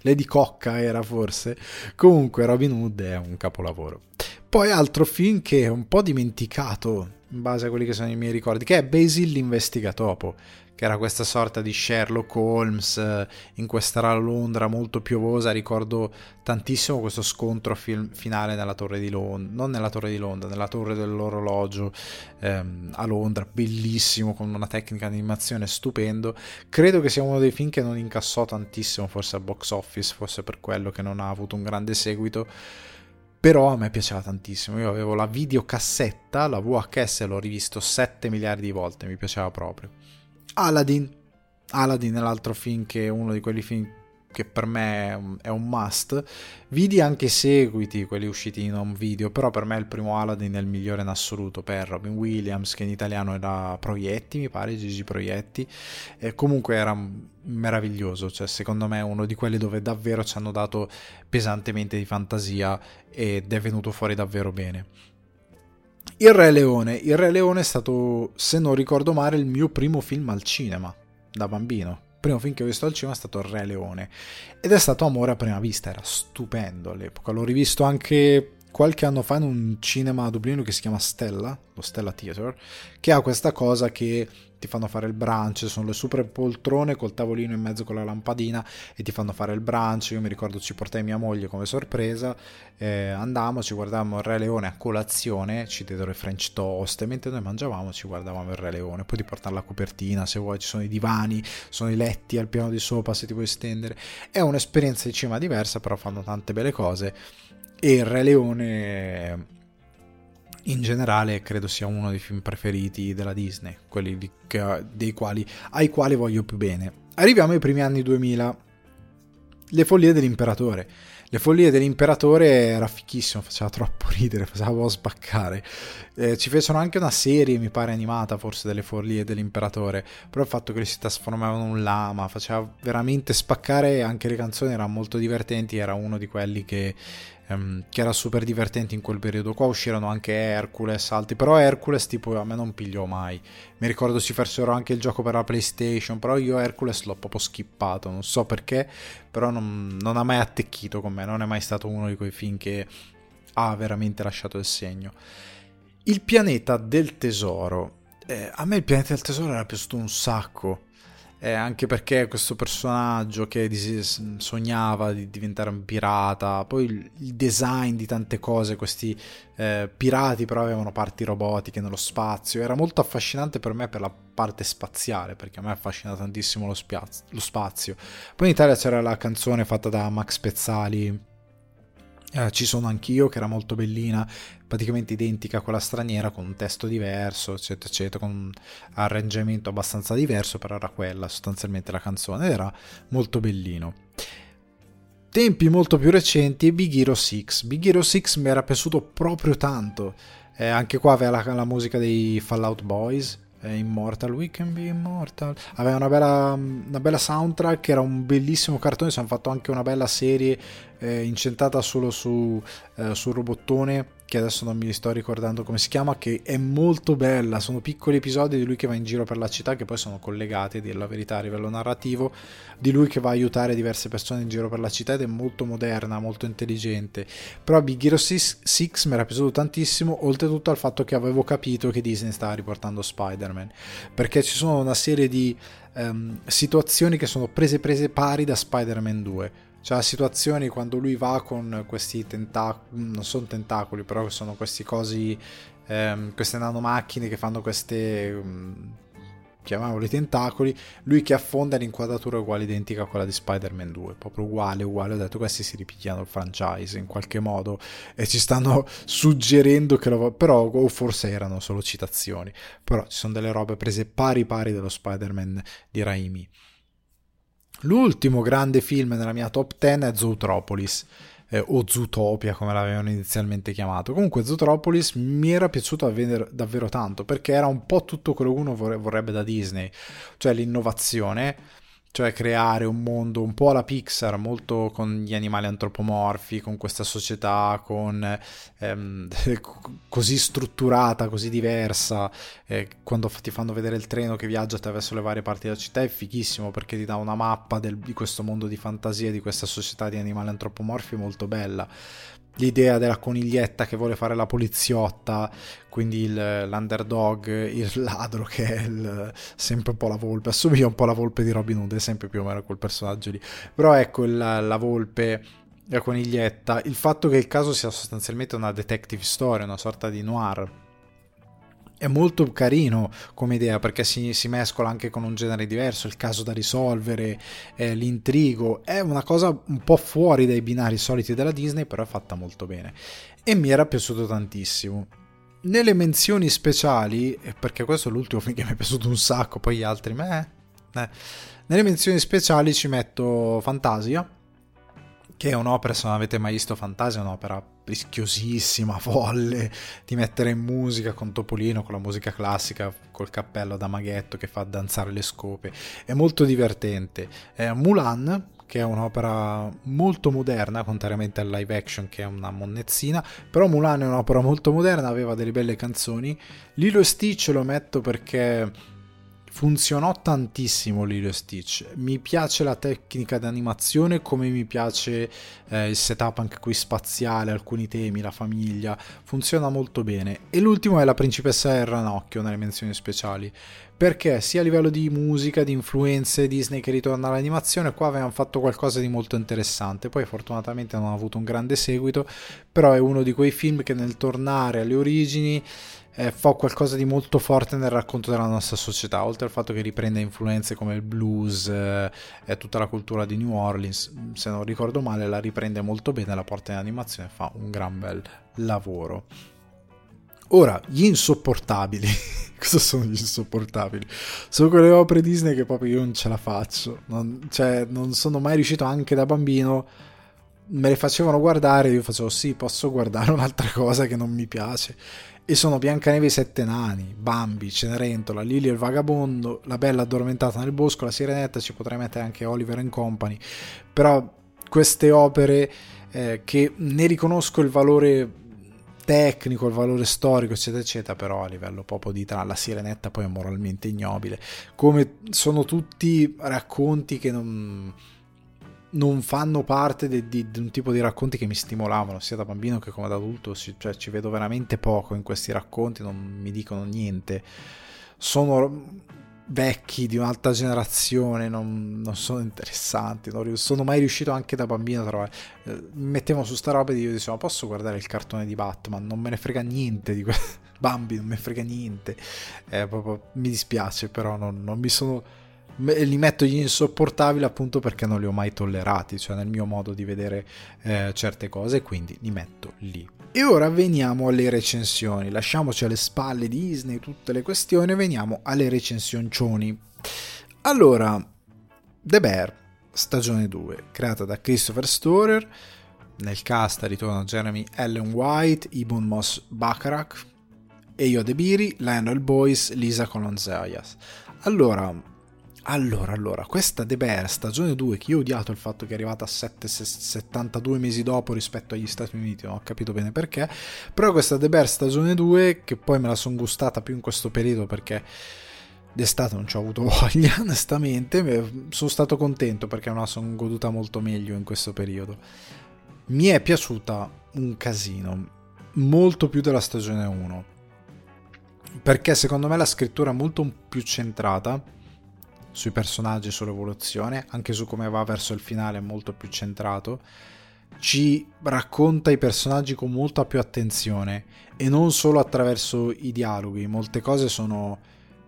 Lady Cocca era forse. Comunque Robin Hood è un capolavoro. Poi altro film che è un po' dimenticato in base a quelli che sono i miei ricordi, che è Basil l'investigatopo che era questa sorta di Sherlock Holmes eh, in questa Londra molto piovosa. Ricordo tantissimo questo scontro film, finale nella torre di Londra, non nella torre di Londra, nella torre dell'orologio ehm, a Londra, bellissimo, con una tecnica di animazione stupendo. Credo che sia uno dei film che non incassò tantissimo, forse al box office, forse per quello che non ha avuto un grande seguito però a me piaceva tantissimo. Io avevo la videocassetta, la VHS l'ho rivisto 7 miliardi di volte, mi piaceva proprio. Aladdin. Aladdin è l'altro film che è uno di quelli film che per me è un must. Vidi anche seguiti, quelli usciti in home video, però per me il primo Aladdin è il migliore in assoluto per Robin Williams, che in italiano era Proietti, mi pare, Gigi Proietti. E comunque era meraviglioso, cioè secondo me è uno di quelli dove davvero ci hanno dato pesantemente di fantasia ed è venuto fuori davvero bene. Il Re Leone. Il Re Leone è stato, se non ricordo male, il mio primo film al cinema da bambino. Primo film che ho visto al cinema è stato Il Re Leone. Ed è stato amore a prima vista, era stupendo all'epoca, l'ho rivisto anche qualche anno fa in un cinema a Dublino che si chiama Stella, lo Stella Theatre, che ha questa cosa che ti fanno fare il brunch, sono le super poltrone col tavolino in mezzo con la lampadina e ti fanno fare il brunch, io mi ricordo ci portai mia moglie come sorpresa, eh, andavamo, ci guardavamo il Re Leone a colazione, ci diedero il French toast e mentre noi mangiavamo ci guardavamo il Re Leone, poi ti portano la copertina se vuoi, ci sono i divani, sono i letti al piano di sopra se ti vuoi stendere, è un'esperienza di cinema diversa però fanno tante belle cose e il Re Leone in generale credo sia uno dei film preferiti della Disney, quelli di, che, quali, ai quali voglio più bene. Arriviamo ai primi anni 2000, le follie dell'imperatore. Le follie dell'imperatore era fichissimo, faceva troppo ridere, faceva spaccare. Eh, ci fecero anche una serie, mi pare animata, forse delle follie dell'imperatore, però il fatto che si trasformavano in un lama faceva veramente spaccare, anche le canzoni erano molto divertenti, era uno di quelli che ehm, che era super divertente in quel periodo qua. Uscirono anche Hercules altri. Però Hercules tipo a me non pigliò mai. Mi ricordo si fecero anche il gioco per la Playstation però io Hercules l'ho proprio skippato. Non so perché però non, non ha mai attecchito con me. Non è mai stato uno di quei film che ha veramente lasciato il segno. Il pianeta del tesoro. Eh, a me il pianeta del tesoro era piaciuto un sacco eh, anche perché questo personaggio che sognava di diventare un pirata, poi il, design di tante cose, questi eh, pirati però avevano parti robotiche nello spazio, era molto affascinante per me per la parte spaziale, perché a me affascina tantissimo lo, spiaz- lo spazio. Poi in Italia c'era la canzone fatta da Max Pezzali, eh, ci sono anch'io, che era molto bellina, praticamente identica a quella straniera, con un testo diverso, eccetera, eccetera, con un arrangiamento abbastanza diverso, però era quella sostanzialmente la canzone, era molto bellino. Tempi molto più recenti, Big Hero 6. Big Hero 6 mi era piaciuto proprio tanto. Eh, anche qua aveva la, la musica dei Fallout Boys, eh, Immortal, We Can Be Immortal. Aveva una bella, una bella soundtrack, era un bellissimo cartone, si hanno fatto anche una bella serie eh, incentrata solo su, eh, sul robottone che adesso non mi sto ricordando come si chiama, che è molto bella. Sono piccoli episodi di lui che va in giro per la città, che poi sono collegati, a dire la verità, a livello narrativo, di lui che va a aiutare diverse persone in giro per la città ed è molto moderna, molto intelligente. Però Big Hero 6 mi era piaciuto tantissimo, oltretutto al fatto che avevo capito che Disney stava riportando Spider-Man, perché ci sono una serie di um, situazioni che sono prese prese pari da Spider-Man 2 cioè situazioni quando lui va con questi tentacoli, non sono tentacoli, però sono questi cosi, ehm, queste nanomacchine che fanno queste, um, chiamiamoli tentacoli, lui che affonda l'inquadratura è uguale identica a quella di Spider-Man 2, proprio uguale, uguale, ho detto questi si ripigliano il franchise in qualche modo e ci stanno suggerendo che lo... però o forse erano solo citazioni, però ci sono delle robe prese pari pari dello Spider-Man di Raimi. L'ultimo grande film nella mia top 10 è Zootropolis. Eh, o Zootopia come l'avevano inizialmente chiamato. Comunque Zootropolis mi era piaciuto davvero, davvero tanto perché era un po' tutto quello che uno vorrebbe da Disney, cioè l'innovazione, cioè creare un mondo un po' alla Pixar, molto con gli animali antropomorfi, con questa società con, ehm, così strutturata, così diversa. Eh, quando ti fanno vedere il treno che viaggia attraverso le varie parti della città è fighissimo perché ti dà una mappa del, di questo mondo di fantasia, di questa società di animali antropomorfi molto bella l'idea della coniglietta che vuole fare la poliziotta, quindi il, l'underdog, il ladro che è il, sempre un po' la volpe, assomiglia un po' alla volpe di Robin Hood, è sempre più o meno quel personaggio lì. Però ecco il, la volpe, la coniglietta, il fatto che il caso sia sostanzialmente una detective story, una sorta di noir è molto carino come idea perché si, si, mescola anche con un genere diverso, il caso da risolvere, eh, l'intrigo, è una cosa un po' fuori dai binari soliti della Disney, però è fatta molto bene e mi era piaciuto tantissimo. Nelle menzioni speciali, perché questo è l'ultimo film che mi è piaciuto un sacco, poi gli altri, me, Eh. Nelle menzioni speciali ci metto Fantasia, che è un'opera, se non avete mai visto Fantasia, è un'opera rischiosissima, folle, di mettere in musica con Topolino, con la musica classica, col cappello da maghetto che fa danzare le scope. È molto divertente. È Mulan, che è un'opera molto moderna, contrariamente al live action che è una monnezzina, però Mulan è un'opera molto moderna, aveva delle belle canzoni. Lilo e Stitch lo metto perché funzionò tantissimo Lilo e Stitch. Mi piace la tecnica d'animazione come mi piace eh, il setup anche qui spaziale, alcuni temi, la famiglia, funziona molto bene. E l'ultimo è la principessa del ranocchio nelle menzioni speciali, perché sia a livello di musica, di influenze Disney che ritorna all'animazione, qua avevano fatto qualcosa di molto interessante. Poi fortunatamente non ha avuto un grande seguito, però è uno di quei film che nel tornare alle origini eh, fa qualcosa di molto forte nel racconto della nostra società, oltre al fatto che riprende influenze come il blues eh, e tutta la cultura di New Orleans, se non ricordo male la riprende molto bene, la porta in animazione fa un gran bel lavoro. Ora, gli insopportabili. Cosa sono gli insopportabili? Sono quelle opere Disney che proprio io non ce la faccio. Non, cioè, non sono mai riuscito anche da bambino. Me le facevano guardare, io facevo sì, posso guardare un'altra cosa che non mi piace e sono Biancaneve e i Sette Nani, Bambi, Cenerentola, Lily e il Vagabondo, La Bella Addormentata nel Bosco, La Sirenetta, ci potrei mettere anche Oliver and Company, però queste opere eh, che ne riconosco il valore tecnico, il valore storico, eccetera, eccetera, però a livello proprio di tra la Sirenetta poi è moralmente ignobile, come sono tutti racconti che non non fanno parte di, di, di, un tipo di racconti che mi stimolavano sia da bambino che come da adulto, cioè ci vedo veramente poco in questi racconti, non mi dicono niente. Sono vecchi di un'altra generazione, non, non sono interessanti, non sono mai riuscito anche da bambino a trovare. Eh, mettevo su sta roba e io dicevo, posso guardare il cartone di Batman? Non me ne frega niente di questo. Bambi, non me ne frega niente. Eh, proprio, mi dispiace, però non, non mi sono li metto gli insopportabili appunto perché non li ho mai tollerati, cioè nel mio modo di vedere eh, certe cose, quindi li metto lì. E ora veniamo alle recensioni, lasciamoci alle spalle Disney tutte le questioni, veniamo alle recensioncioni. Allora, The Bear, stagione 2, creata da Christopher Storer, nel cast ritornano Jeremy Allen White, Ibn Moss Bacharach, Eyo Debiri, Lionel Boyce, Lisa Colonzayas. Allora, allora, allora, questa The Bear stagione 2, che io ho odiato il fatto che è arrivata a 7, 72 mesi dopo rispetto agli Stati Uniti, non ho capito bene perché, però questa The Bear stagione 2, che poi me la sono gustata più in questo periodo perché d'estate non ci ho avuto voglia, onestamente, sono stato contento perché me la sono goduta molto meglio in questo periodo. Mi è piaciuta un casino, molto più della stagione 1, perché secondo me la scrittura è molto più centrata sui personaggi, sull'evoluzione, anche su come va verso il finale molto più centrato. Ci racconta i personaggi con molta più attenzione e non solo attraverso i dialoghi, molte cose sono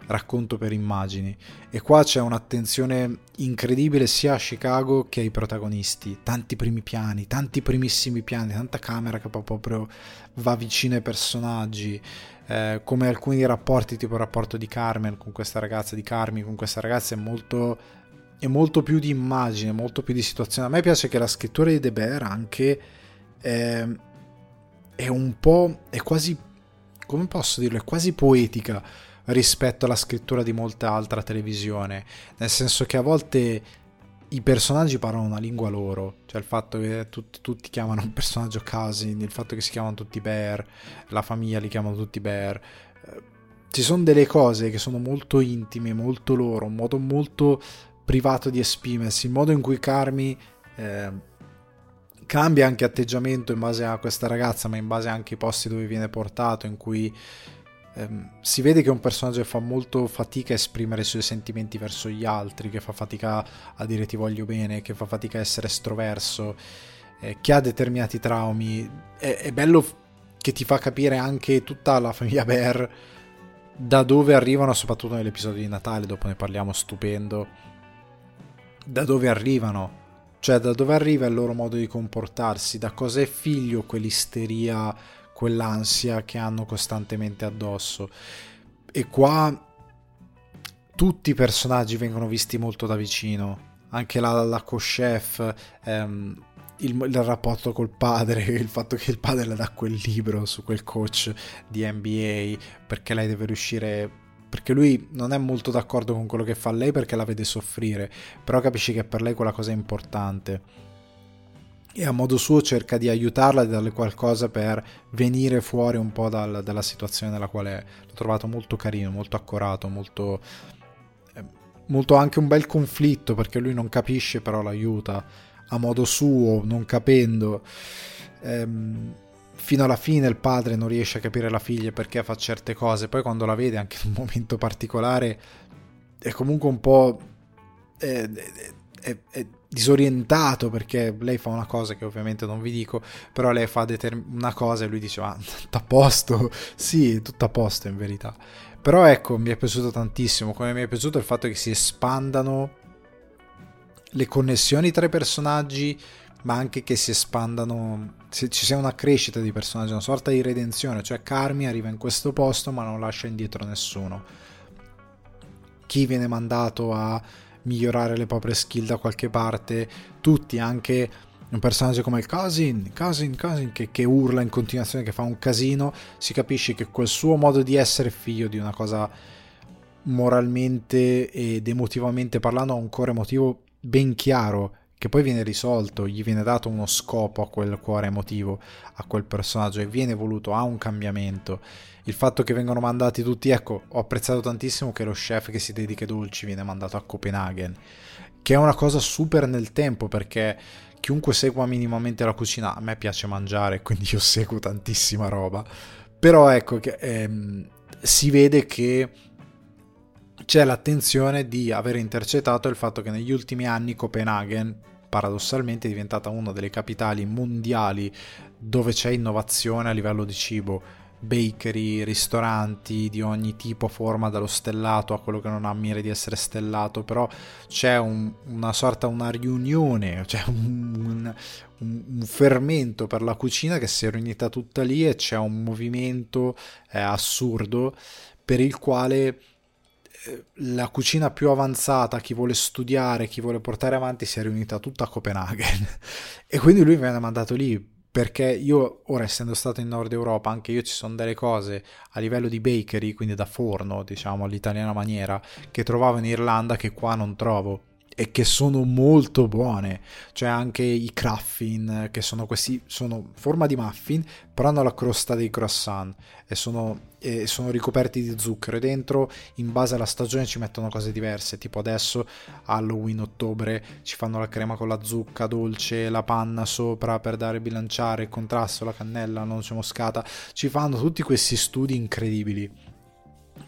racconto per immagini. E qua c'è un'attenzione incredibile sia a Chicago che ai protagonisti, tanti primi piani, tanti primissimi piani, tanta camera che proprio va vicino ai personaggi, eh, come alcuni rapporti, tipo il rapporto di Carmen con questa ragazza, di Carmi con questa ragazza, è molto, è molto più di immagine, molto più di situazione. A me piace che la scrittura di De Beer anche è, è un po', è quasi, come posso dirlo, è quasi poetica rispetto alla scrittura di molta altra televisione, nel senso che a volte i personaggi parlano una lingua loro, cioè il fatto che tutti, tutti chiamano un personaggio Cousin, il fatto che si chiamano tutti Bear, la famiglia li chiamano tutti Bear. Eh, ci sono delle cose che sono molto intime, molto loro, un modo molto privato di esprimersi, il modo in cui Carmi eh, cambia anche atteggiamento in base a questa ragazza, ma in base anche ai posti dove viene portato, in cui ehm, si vede che è un personaggio che fa molto fatica a esprimere i suoi sentimenti verso gli altri, che fa fatica a dire ti voglio bene, che fa fatica a essere estroverso, eh, che ha determinati traumi. È, è bello che ti fa capire anche tutta la famiglia Bear da dove arrivano, soprattutto nell'episodio di Natale, dopo ne parliamo stupendo, da dove arrivano, cioè da dove arriva il loro modo di comportarsi, da cosa è figlio quell'isteria quell'ansia che hanno costantemente addosso. E qua tutti i personaggi vengono visti molto da vicino. Anche la, la co-chef, ehm, il, il, rapporto col padre, il fatto che il padre le dà quel libro su quel coach di NBA perché lei deve riuscire perché lui non è molto d'accordo con quello che fa lei perché la vede soffrire, però capisci che per lei quella cosa è importante. E a modo suo cerca di aiutarla, di darle qualcosa per venire fuori un po' dal, dalla situazione nella quale è. L'ho trovato molto carino, molto accorato, molto, eh, molto anche un bel conflitto perché lui non capisce però l'aiuta a modo suo, non capendo. Ehm, fino alla fine il padre non riesce a capire la figlia perché fa certe cose, poi quando la vede anche in un momento particolare è comunque un po' è, è, è disorientato perché lei fa una cosa che ovviamente non vi dico, però lei fa determ- una cosa e lui dice ma tutto a posto, sì, tutto a posto in verità. Però ecco, mi è piaciuto tantissimo, come mi è piaciuto il fatto che si espandano le connessioni tra i personaggi, ma anche che si espandano, se ci sia una crescita di personaggi, una sorta di redenzione, cioè Carmi arriva in questo posto ma non lascia indietro nessuno. Chi viene mandato a migliorare le proprie skill da qualche parte, tutti, anche un personaggio come il Cousin, Cousin, Cousin, che, che urla in continuazione, che fa un casino, si capisce che quel suo modo di essere figlio di una cosa moralmente ed emotivamente parlando ha un cuore emotivo ben chiaro che poi viene risolto, gli viene dato uno scopo a quel cuore emotivo, a quel personaggio e viene voluto, ha un cambiamento. Il fatto che vengano mandati tutti, ecco, ho apprezzato tantissimo che lo chef che si dedica ai dolci viene mandato a Copenaghen, che è una cosa super nel tempo perché chiunque segua minimamente la cucina, a me piace mangiare, quindi io seguo tantissima roba, però ecco che ehm, si vede che c'è l'attenzione di aver intercettato il fatto che negli ultimi anni Copenaghen paradossalmente è diventata una delle capitali mondiali dove c'è innovazione a livello di cibo. Bakery, ristoranti di ogni tipo, forma, dallo stellato a quello che non ha mire di essere stellato, però c'è un, una sorta, una riunione, c'è un, un, un, fermento per la cucina che si è riunita tutta lì e c'è un movimento eh, assurdo per il quale la cucina più avanzata, chi vuole studiare, chi vuole portare avanti, si è riunita tutta a Copenaghen. e quindi lui mi ha mandato lì perché io, ora essendo stato in Nord Europa, anche io ci sono delle cose a livello di bakery, quindi da forno, diciamo all'italiana maniera, che trovavo in Irlanda che qua non trovo e che sono molto buone. Cioè anche i craffin, che sono questi, sono forma di muffin, però hanno la crosta dei croissant e sono, e sono ricoperti di zucchero e dentro, in base alla stagione, ci mettono cose diverse. Tipo adesso, Halloween, ottobre, ci fanno la crema con la zucca dolce, la panna sopra per dare bilanciare, il contrasto, la cannella, la noce moscata. Ci fanno tutti questi studi incredibili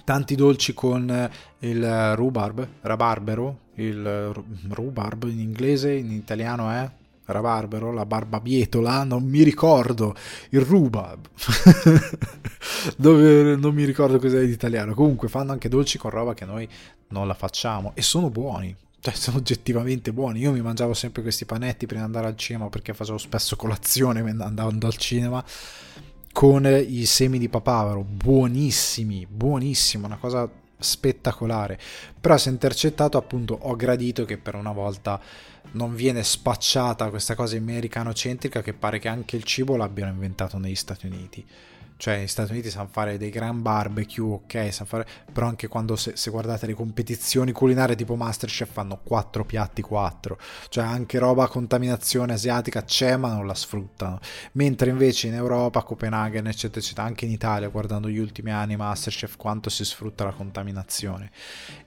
tanti dolci con il rhubarb, rabarbero, il rhubarb in inglese, in italiano è rabarbero, la barbabietola, non mi ricordo, il rhubarb, dove non mi ricordo cos'è in italiano, comunque fanno anche dolci con roba che noi non la facciamo e sono buoni, cioè sono oggettivamente buoni. Io mi mangiavo sempre questi panetti prima di andare al cinema perché facevo spesso colazione andando al cinema con i semi di papavero, buonissimi, buonissimo, una cosa spettacolare. Però se intercettato appunto ho gradito che per una volta non viene spacciata questa cosa americano-centrica che pare che anche il cibo l'abbiano inventato negli Stati Uniti cioè negli Stati Uniti sanno fare dei gran barbecue, ok, fare... però anche quando se, se, guardate le competizioni culinarie tipo Masterchef fanno 4 piatti 4, cioè anche roba a contaminazione asiatica c'è ma non la sfruttano, mentre invece in Europa, Copenaghen eccetera eccetera, anche in Italia guardando gli ultimi anni Masterchef quanto si sfrutta la contaminazione.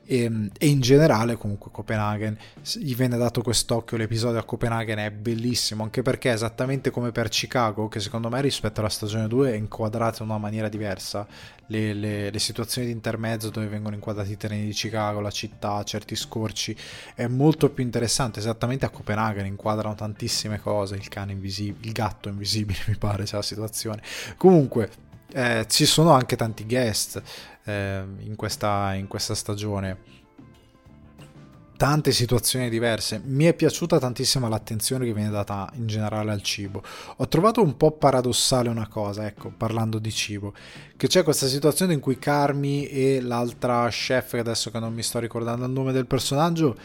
E, ehm, e, in generale comunque Copenaghen gli viene dato quest'occhio l'episodio a Copenaghen è bellissimo anche perché esattamente come per Chicago che secondo me rispetto alla stagione 2 è inquadrata in una maniera diversa le, le, le situazioni di intermezzo dove vengono inquadrati i treni di Chicago la città, certi scorci è molto più interessante esattamente a Copenaghen inquadrano tantissime cose il cane invisibile, il gatto invisibile mi pare sia la situazione comunque eh, ci sono anche tanti guest eh, in, questa, in questa stagione. Tante situazioni diverse. Mi è piaciuta tantissimo l'attenzione che viene data in generale al cibo. Ho trovato un po' paradossale una cosa, ecco, parlando di cibo, che c'è questa situazione in cui Carmi e l'altra chef, che adesso che non mi sto ricordando il nome del personaggio,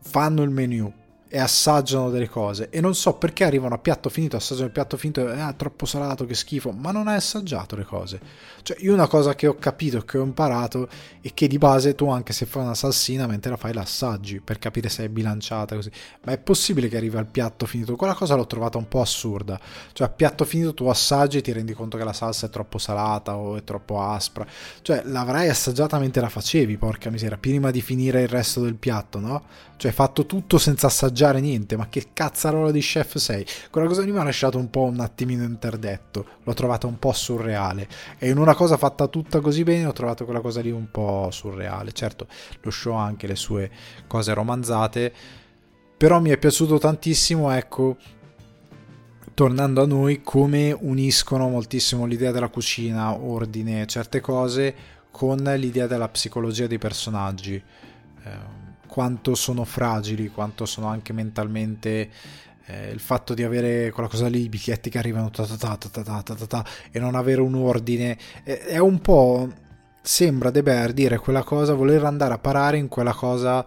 fanno il menu e assaggiano delle cose e non so perché arrivano a piatto finito, assaggiano il piatto finito e ah, troppo salato, che schifo, ma non hai assaggiato le cose. Cioè, io una cosa che ho capito, che ho imparato è che di base tu anche se fai una salsina mentre la fai la assaggi per capire se è bilanciata così. Ma è possibile che arrivi al piatto finito? Quella cosa l'ho trovata un po' assurda. Cioè, a piatto finito tu assaggi e ti rendi conto che la salsa è troppo salata o è troppo aspra. Cioè, l'avrai assaggiata mentre la facevi, porca miseria, prima di finire il resto del piatto, no? Cioè, fatto tutto senza assaggiare niente. Ma che cazzarola di chef sei? Quella cosa lì mi ha lasciato un po' un attimino interdetto. L'ho trovata un po' surreale. E in una cosa fatta tutta così bene ho trovato quella cosa lì un po' surreale. Certo, lo show ha anche le sue cose romanzate. Però mi è piaciuto tantissimo, ecco, tornando a noi, come uniscono moltissimo l'idea della cucina, ordine, certe cose, con l'idea della psicologia dei personaggi. Eh, quanto sono fragili, quanto sono anche mentalmente eh, il fatto di avere quella cosa lì, i biglietti che arrivano ta ta ta e non avere un ordine, eh, è un po', sembra De Bear dire quella cosa, voler andare a parare in quella cosa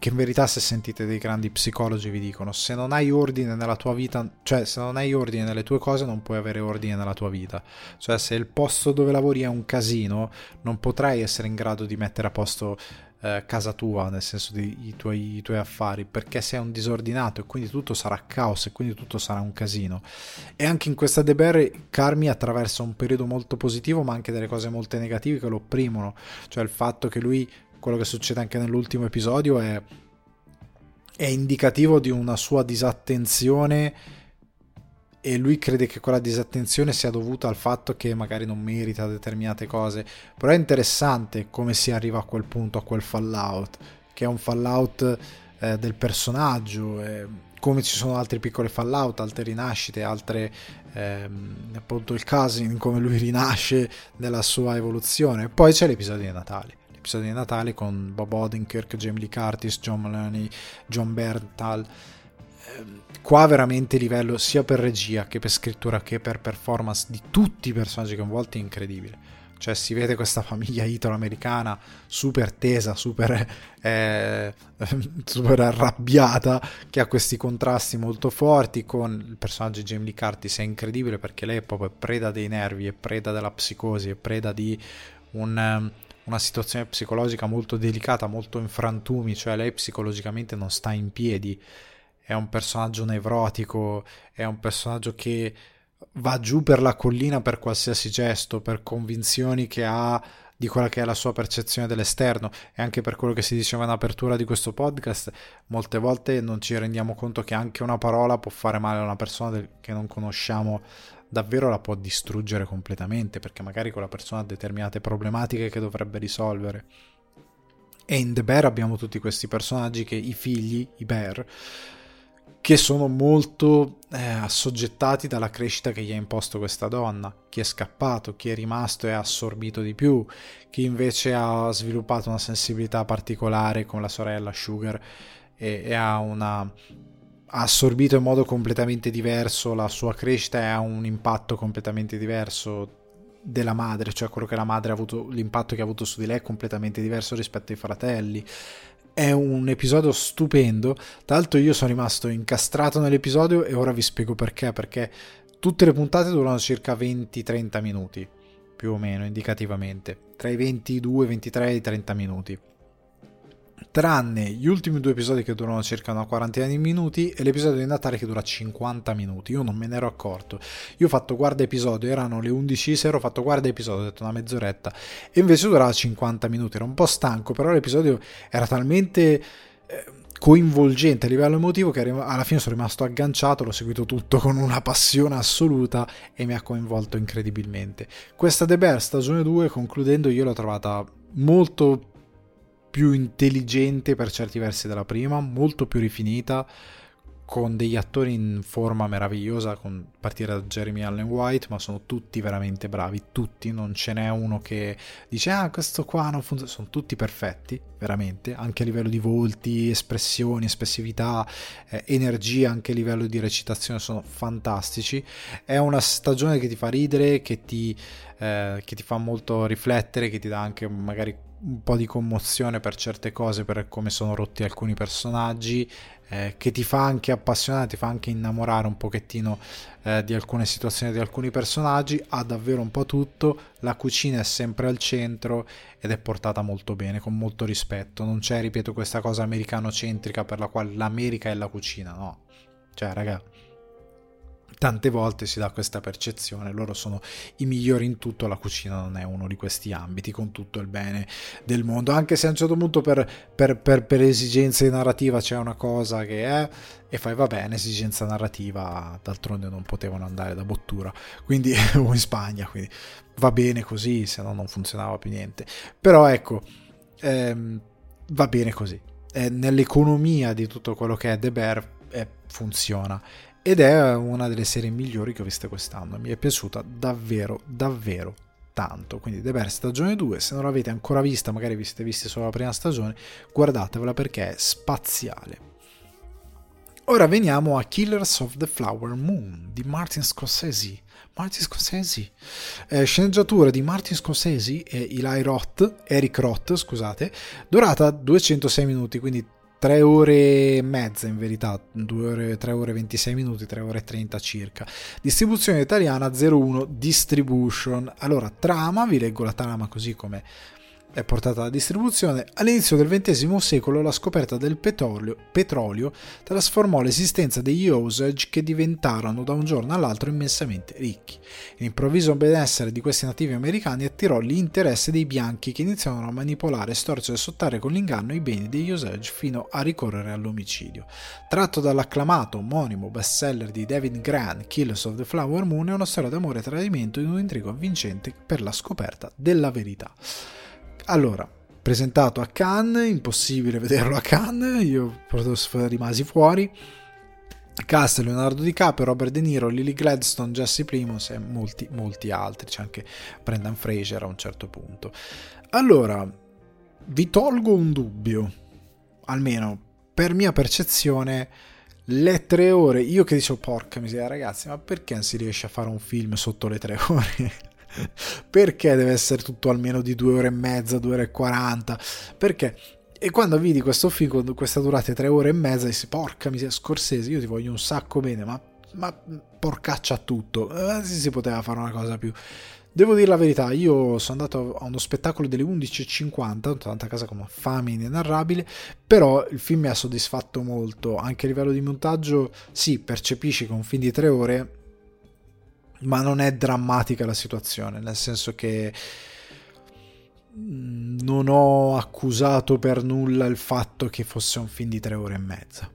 che in verità se sentite dei grandi psicologi vi dicono, se non hai ordine nella tua vita, cioè se non hai ordine nelle tue cose non puoi avere ordine nella tua vita, cioè se il posto dove lavori è un casino non potrai essere in grado di mettere a posto eh, casa tua, nel senso dei tuoi, i tuoi affari, perché sei un disordinato e quindi tutto sarà caos e quindi tutto sarà un casino. E anche in questa De Bear Carmi attraversa un periodo molto positivo, ma anche delle cose molto negative che lo opprimono, cioè il fatto che lui, quello che succede anche nell'ultimo episodio, è, è indicativo di una sua disattenzione e lui crede che quella disattenzione sia dovuta al fatto che magari non merita determinate cose. Però è interessante come si arriva a quel punto, a quel fallout, che è un fallout eh, del personaggio, eh, come ci sono altri piccoli fallout, altre rinascite, altre ehm, appunto il caso in come lui rinasce nella sua evoluzione. Poi c'è l'episodio di Natale. L'episodio di Natale con Bob Odenkirk, Jamie Lee Curtis, John Mulaney, John Berntal qua veramente livello sia per regia che per scrittura che per performance di tutti i personaggi coinvolti è incredibile. Cioè si vede questa famiglia italo-americana super tesa, super, eh, super arrabbiata, che ha questi contrasti molto forti con il personaggio di Jamie Lee Curtis, è incredibile perché lei è proprio preda dei nervi, è preda della psicosi, è preda di un una situazione psicologica molto delicata, molto in frantumi, cioè lei psicologicamente non sta in piedi è un personaggio nevrotico, è un personaggio che va giù per la collina per qualsiasi gesto, per convinzioni che ha di quella che è la sua percezione dell'esterno e anche per quello che si diceva in apertura di questo podcast, molte volte non ci rendiamo conto che anche una parola può fare male a una persona che non conosciamo davvero la può distruggere completamente perché magari quella persona ha determinate problematiche che dovrebbe risolvere. E in The Bear abbiamo tutti questi personaggi che i figli, i Bear, che sono molto eh, assoggettati dalla crescita che gli ha imposto questa donna, chi è scappato, chi è rimasto e ha assorbito di più, chi invece ha sviluppato una sensibilità particolare con la sorella Sugar e, e ha una ha assorbito in modo completamente diverso la sua crescita e ha un impatto completamente diverso della madre, cioè quello che la madre ha avuto, l'impatto che ha avuto su di lei è completamente diverso rispetto ai fratelli è un episodio stupendo. Tra l'altro, io sono rimasto incastrato nell'episodio e ora vi spiego perché. Perché tutte le puntate durano circa 20-30 minuti, più o meno, indicativamente. Tra i 22, 23 e i 30 minuti tranne gli ultimi due episodi che durano circa una quarantina di minuti e l'episodio di Natale che dura 50 minuti. Io non me ne ero accorto. Io ho fatto guarda episodio, erano le 11 sera, ho fatto guarda episodio, ho detto una mezz'oretta e invece durava 50 minuti. Ero un po' stanco, però l'episodio era talmente eh, coinvolgente a livello emotivo che alla fine sono rimasto agganciato, l'ho seguito tutto con una passione assoluta e mi ha coinvolto incredibilmente. Questa The Bear stagione 2, concludendo, io l'ho trovata molto più intelligente per certi versi della prima, molto più rifinita, con degli attori in forma meravigliosa, con partire da Jeremy Allen White, ma sono tutti veramente bravi, tutti, non ce n'è uno che dice ah questo qua non funziona, sono tutti perfetti, veramente, anche a livello di volti, espressioni, espressività, eh, energia, anche a livello di recitazione sono fantastici, è una stagione che ti fa ridere, che ti, eh, che ti fa molto riflettere, che ti dà anche magari un po' di commozione per certe cose, per come sono rotti alcuni personaggi, eh, che ti fa anche appassionare, ti fa anche innamorare un pochettino eh, di alcune situazioni, di alcuni personaggi, ha davvero un po' tutto, la cucina è sempre al centro ed è portata molto bene, con molto rispetto, non c'è, ripeto, questa cosa americano-centrica per la quale l'America è la cucina, no, cioè raga tante volte si dà questa percezione, loro sono i migliori in tutto, la cucina non è uno di questi ambiti, con tutto il bene del mondo, anche se a un certo punto per, per, per, per esigenze narrativa c'è una cosa che è e fai va bene, esigenza narrativa, d'altronde non potevano andare da Bottura, quindi o in Spagna, quindi va bene così, se no non funzionava più niente. Però ecco, ehm, va bene così. Eh, nell'economia di tutto quello che è The Bear eh, funziona ed è una delle serie migliori che ho viste quest'anno. Mi è piaciuta davvero, davvero tanto. Quindi The Bear stagione 2, se non l'avete ancora vista, magari vi siete visti solo la prima stagione, guardatevela perché è spaziale. Ora veniamo a Killers of the Flower Moon di Martin Scorsese. Martin Scorsese, eh, sceneggiatura di Martin Scorsese e Eli Roth, Eric Roth, scusate, durata 206 minuti, quindi 3 ore e mezza in verità, 2 ore, 3 ore e 26 minuti, 3 ore e 30 circa. Distribuzione italiana 01 Distribution. Allora, trama, vi leggo la trama così come è portata alla distribuzione, all'inizio del XX secolo la scoperta del petrolio, petrolio, trasformò l'esistenza degli Osage che diventarono da un giorno all'altro immensamente ricchi. L'improvviso benessere di questi nativi americani attirò l'interesse dei bianchi che iniziarono a manipolare, storcere e sottare con l'inganno i beni degli Osage fino a ricorrere all'omicidio. Tratto dall'acclamato omonimo bestseller di David Grant, Killers of the Flower Moon, è una storia d'amore e tradimento in un intrigo avvincente per la scoperta della verità. Allora, presentato a Cannes, impossibile vederlo a Cannes, io rimasi fuori. Cast Leonardo DiCaprio, Robert De Niro, Lily Gladstone, Jesse Primus e molti, molti altri, c'è anche Brendan Fraser a un certo punto. Allora, vi tolgo un dubbio, almeno per mia percezione, le tre ore, io che dicevo porca miseria ragazzi, ma perché non si riesce a fare un film sotto le tre ore? Perché deve essere tutto almeno di due ore e mezza, due ore e quaranta? Perché? E quando vidi questo film con questa durata tre ore e mezza, dissi porca miseria, Scorsese, io ti voglio un sacco bene, ma, ma porcaccia tutto. Eh, si poteva fare una cosa più... Devo dire la verità, io sono andato a uno spettacolo delle 11.50, sono andato a casa con una fame inenarrabile, però il film mi ha soddisfatto molto, anche a livello di montaggio, sì, percepisci che un film di tre ore ma non è drammatica la situazione, nel senso che mm, non ho accusato per nulla il fatto che fosse un film di tre ore e mezza.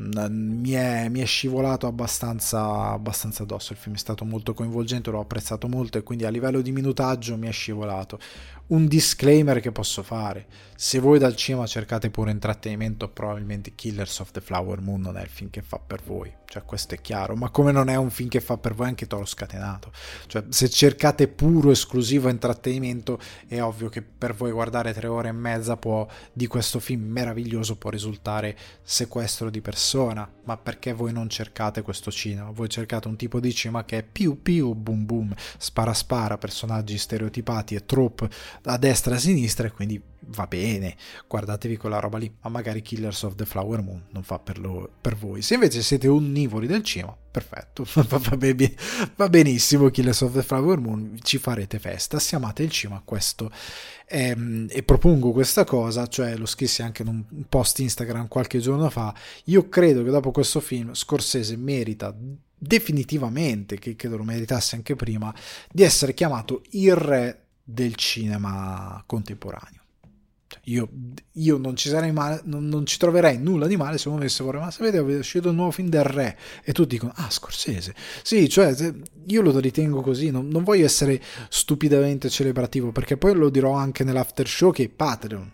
Mi è, mi è scivolato abbastanza, abbastanza addosso. Il film è stato molto coinvolgente, l'ho apprezzato molto e quindi a livello di minutaggio mi è scivolato un disclaimer che posso fare. Se voi dal cinema cercate pure intrattenimento, probabilmente Killers of the Flower Moon non è il film che fa per voi. Cioè, questo è chiaro. Ma come non è un film che fa per voi anche Toro Scatenato. Cioè, se cercate puro, esclusivo intrattenimento, è ovvio che per voi guardare tre ore e mezza può, di questo film meraviglioso può risultare sequestro di persona. Ma perché voi non cercate questo cinema? Voi cercate un tipo di cinema che è più più boom boom, spara spara, personaggi stereotipati e trope a destra e a sinistra e quindi va bene, guardatevi quella roba lì, ma magari Killers of the Flower Moon non fa per, lo, per voi. Se invece siete onnivori del cinema, perfetto, va, ben, va, benissimo Killers of the Flower Moon, ci farete festa, se amate il cinema questo è, ehm, e propongo questa cosa, cioè lo scrissi anche in un post Instagram qualche giorno fa, io credo che dopo questo film Scorsese merita definitivamente, che credo lo meritasse anche prima, di essere chiamato il re del cinema contemporaneo. Cioè, io, io, non ci male, non, non, ci troverei nulla di male se uno avesse vorrei, ma sapete, è uscito il nuovo film del re e tutti dicono, ah, Scorsese. Sì, cioè, io lo ritengo così, non, non voglio essere stupidamente celebrativo, perché poi lo dirò anche nell'after show che Patreon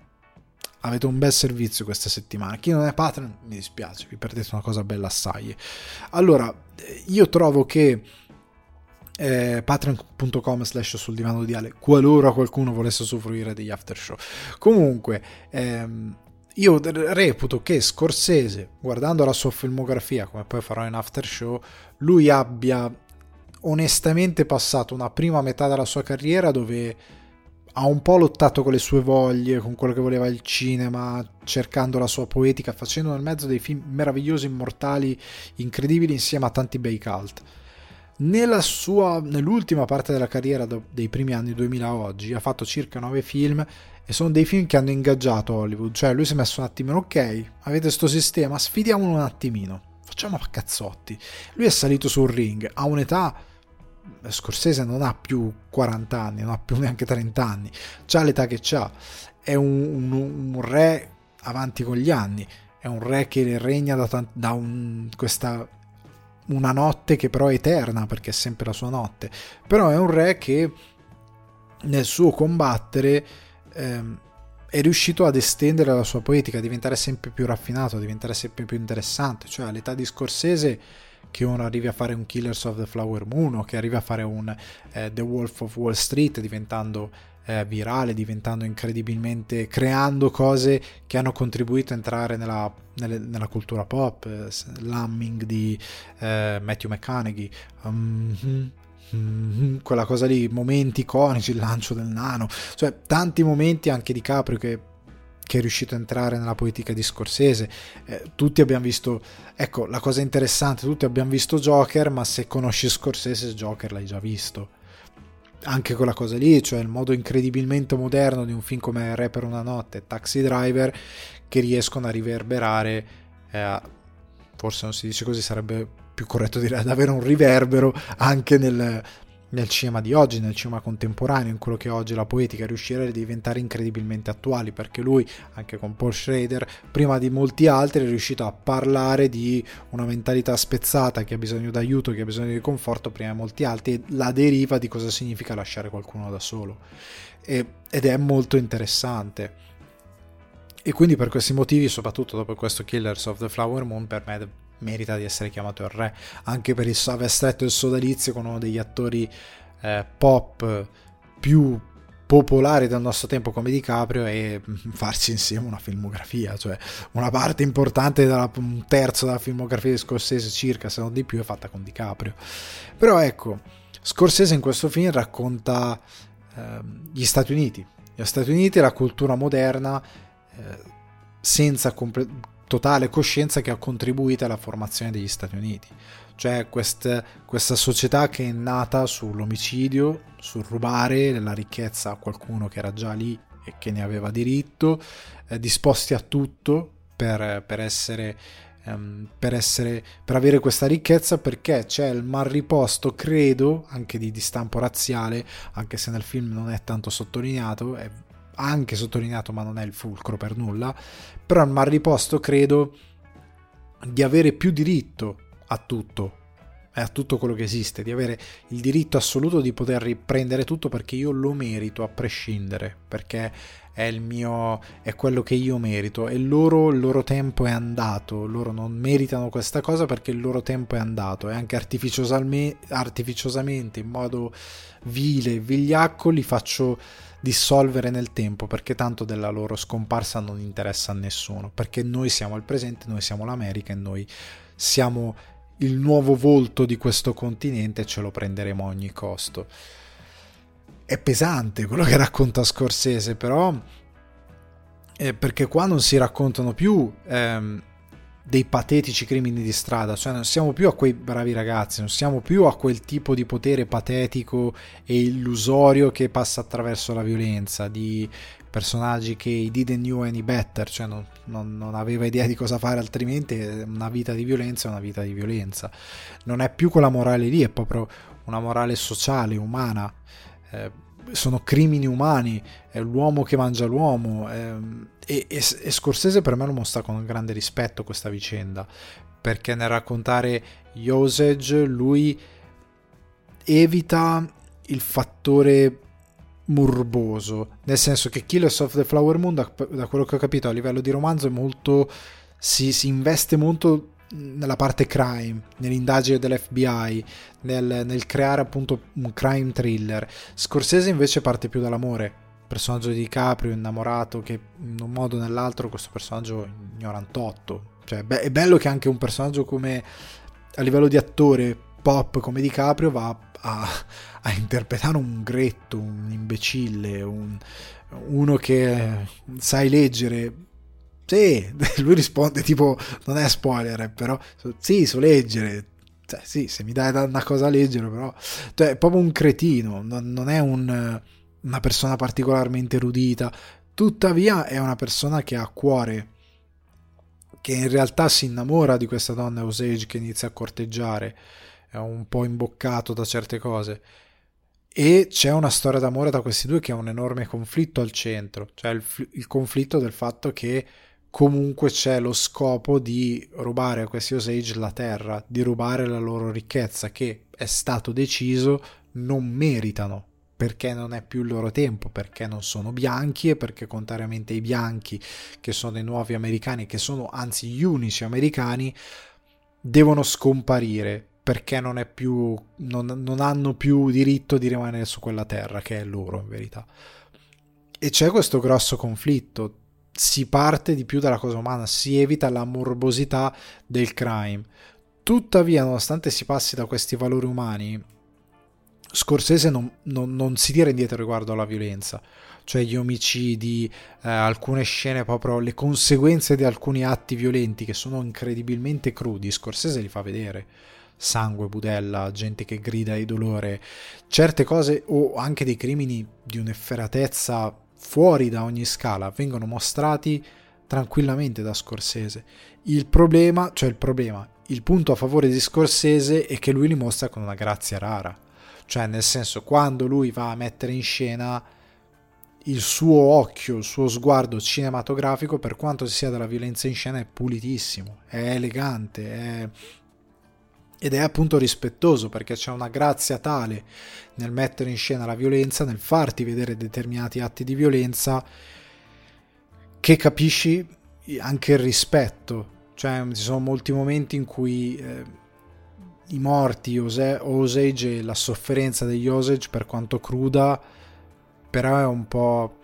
avete un bel servizio questa settimana. Chi non è Patreon, mi dispiace, vi perdete una cosa bella assai. Allora, io trovo che eh, patreon.com slash sul divano di Ale qualora qualcuno volesse soffrire degli after show comunque ehm, io reputo che Scorsese guardando la sua filmografia come poi farò in after show lui abbia onestamente passato una prima metà della sua carriera dove ha un po' lottato con le sue voglie, con quello che voleva il cinema, cercando la sua poetica, facendo nel mezzo dei film meravigliosi, immortali, incredibili insieme a tanti bei cult. Nella sua, nell'ultima parte della carriera dei primi anni 2000 a oggi ha fatto circa 9 film e sono dei film che hanno ingaggiato Hollywood, cioè lui si è messo un attimino, ok, avete questo sistema, sfidiamolo un attimino, facciamo a cazzotti. Lui è salito sul ring a un'età Scorsese non ha più 40 anni, non ha più neanche 30 anni, ha l'età che ha, è un, un, un, re avanti con gli anni, è un re che regna da, da un, questa una notte che però è eterna perché è sempre la sua notte, però è un re che nel suo combattere ehm, è riuscito ad estendere la sua poetica, a diventare sempre più raffinato, a diventare sempre più interessante, cioè all'età di Scorsese che uno arrivi a fare un Killers of the Flower Moon o che arrivi a fare un eh, The Wolf of Wall Street diventando eh, virale, diventando incredibilmente, creando cose che hanno contribuito a entrare nella, nelle, nella cultura pop, eh, l'humming di eh, Matthew McConaughey, um, mm, quella cosa lì, momenti iconici, il lancio del nano, cioè tanti momenti anche di Caprio che che è riuscito a entrare nella poetica di Scorsese. Eh, tutti abbiamo visto, ecco, la cosa interessante, tutti abbiamo visto Joker, ma se conosci Scorsese, Joker l'hai già visto anche quella cosa lì, cioè il modo incredibilmente moderno di un film come Re per una notte e Taxi Driver che riescono a riverberare, eh, forse non si dice così, sarebbe più corretto dire ad avere un riverbero anche nel, nel cinema di oggi, nel cinema contemporaneo, in quello che è oggi la poetica, riuscire a diventare incredibilmente attuali, perché lui, anche con Paul Schrader, prima di molti altri, è riuscito a parlare di una mentalità spezzata che ha bisogno d'aiuto, che ha bisogno di conforto, prima di molti altri, e la deriva di cosa significa lasciare qualcuno da solo. E, ed è molto interessante. E quindi per questi motivi, soprattutto dopo questo Killers of the Flower Moon, per me merita di essere chiamato il re, anche per il, aver stretto il sodalizio con uno degli attori eh, pop più popolari del nostro tempo come DiCaprio e farci insieme una filmografia, cioè una parte importante, della, un terzo della filmografia di Scorsese circa, se non di più, è fatta con DiCaprio. Però ecco, Scorsese in questo film racconta eh, gli Stati Uniti, gli Stati Uniti e la cultura moderna eh, senza comple- totale coscienza che ha contribuito alla formazione degli Stati Uniti. Cioè quest, questa società che è nata sull'omicidio, sul rubare la ricchezza a qualcuno che era già lì e che ne aveva diritto, eh, disposti a tutto per, per essere ehm, per, essere, per avere questa ricchezza perché c'è il mal riposto, credo, anche di, di, stampo razziale, anche se nel film non è tanto sottolineato, è anche sottolineato ma non è il fulcro per nulla, però mi ha riposto credo di avere più diritto a tutto e a tutto quello che esiste, di avere il diritto assoluto di poter riprendere tutto perché io lo merito a prescindere, perché è il mio è quello che io merito. E loro il loro tempo è andato, loro non meritano questa cosa perché il loro tempo è andato. E anche artificiosamente in modo vile, vigliacco li faccio dissolvere nel tempo perché tanto della loro scomparsa non interessa a nessuno perché noi siamo il presente, noi siamo l'America e noi siamo il nuovo volto di questo continente e ce lo prenderemo a ogni costo. È pesante quello che racconta Scorsese, però eh, perché qua non si raccontano più ehm, dei patetici crimini di strada, cioè non siamo più a quei bravi ragazzi, non siamo più a quel tipo di potere patetico e illusorio che passa attraverso la violenza, di personaggi che i didn't know any better, cioè non, non, non, aveva idea di cosa fare altrimenti, una vita di violenza è una vita di violenza. Non è più quella morale lì, è proprio una morale sociale, umana. Eh, sono crimini umani, è l'uomo che mangia l'uomo. Ehm, e, e, e, Scorsese per me lo mostra con grande rispetto questa vicenda, perché nel raccontare Usage lui evita il fattore morboso, nel senso che Killers of the Flower Moon, da, da quello che ho capito a livello di romanzo, è molto si, si investe molto nella parte crime, nell'indagine dell'FBI, nel, nel, creare appunto un crime thriller. Scorsese invece parte più dall'amore. Personaggio di DiCaprio innamorato che in un modo o nell'altro questo personaggio ignorantotto. Cioè beh, è bello che anche un personaggio come a livello di attore pop come DiCaprio va a, a interpretare un gretto, un imbecille, un, uno che sai leggere sì, lui risponde tipo, non è spoiler, però sì, so leggere. Cioè, sì, se mi dai una cosa a leggere, però... Cioè, è proprio un cretino, non, non è un, una persona particolarmente erudita. Tuttavia è una persona che ha cuore, che in realtà si innamora di questa donna Osage che inizia a corteggiare, è un po' imboccato da certe cose. E c'è una storia d'amore da questi due che ha un enorme conflitto al centro, cioè il, il conflitto del fatto che comunque c'è lo scopo di rubare a questi Osage la terra, di rubare la loro ricchezza che è stato deciso non meritano perché non è più il loro tempo, perché non sono bianchi e perché contrariamente ai bianchi che sono i nuovi americani, che sono anzi gli unici americani, devono scomparire perché non, più, non, non hanno più diritto di rimanere su quella terra che è loro in verità. E c'è questo grosso conflitto si parte di più dalla cosa umana, si evita la morbosità del crime. Tuttavia, nonostante si passi da questi valori umani, Scorsese non, non, non si tira indietro riguardo alla violenza, cioè gli omicidi, eh, alcune scene, proprio le conseguenze di alcuni atti violenti che sono incredibilmente crudi. Scorsese li fa vedere sangue, budella, gente che grida di dolore, certe cose o anche dei crimini di un'efferatezza fuori da ogni scala vengono mostrati tranquillamente da Scorsese. Il problema, cioè il problema, il punto a favore di Scorsese è che lui li mostra con una grazia rara. Cioè, nel senso, quando lui va a mettere in scena il suo occhio, il suo sguardo cinematografico, per quanto sia della violenza in scena, è pulitissimo, è elegante, è ed è appunto rispettoso perché c'è una grazia tale nel mettere in scena la violenza, nel farti vedere determinati atti di violenza che capisci anche il rispetto. Cioè ci sono molti momenti in cui eh, i morti, Ose- Osage e la sofferenza degli Osage per quanto cruda, però è un po'...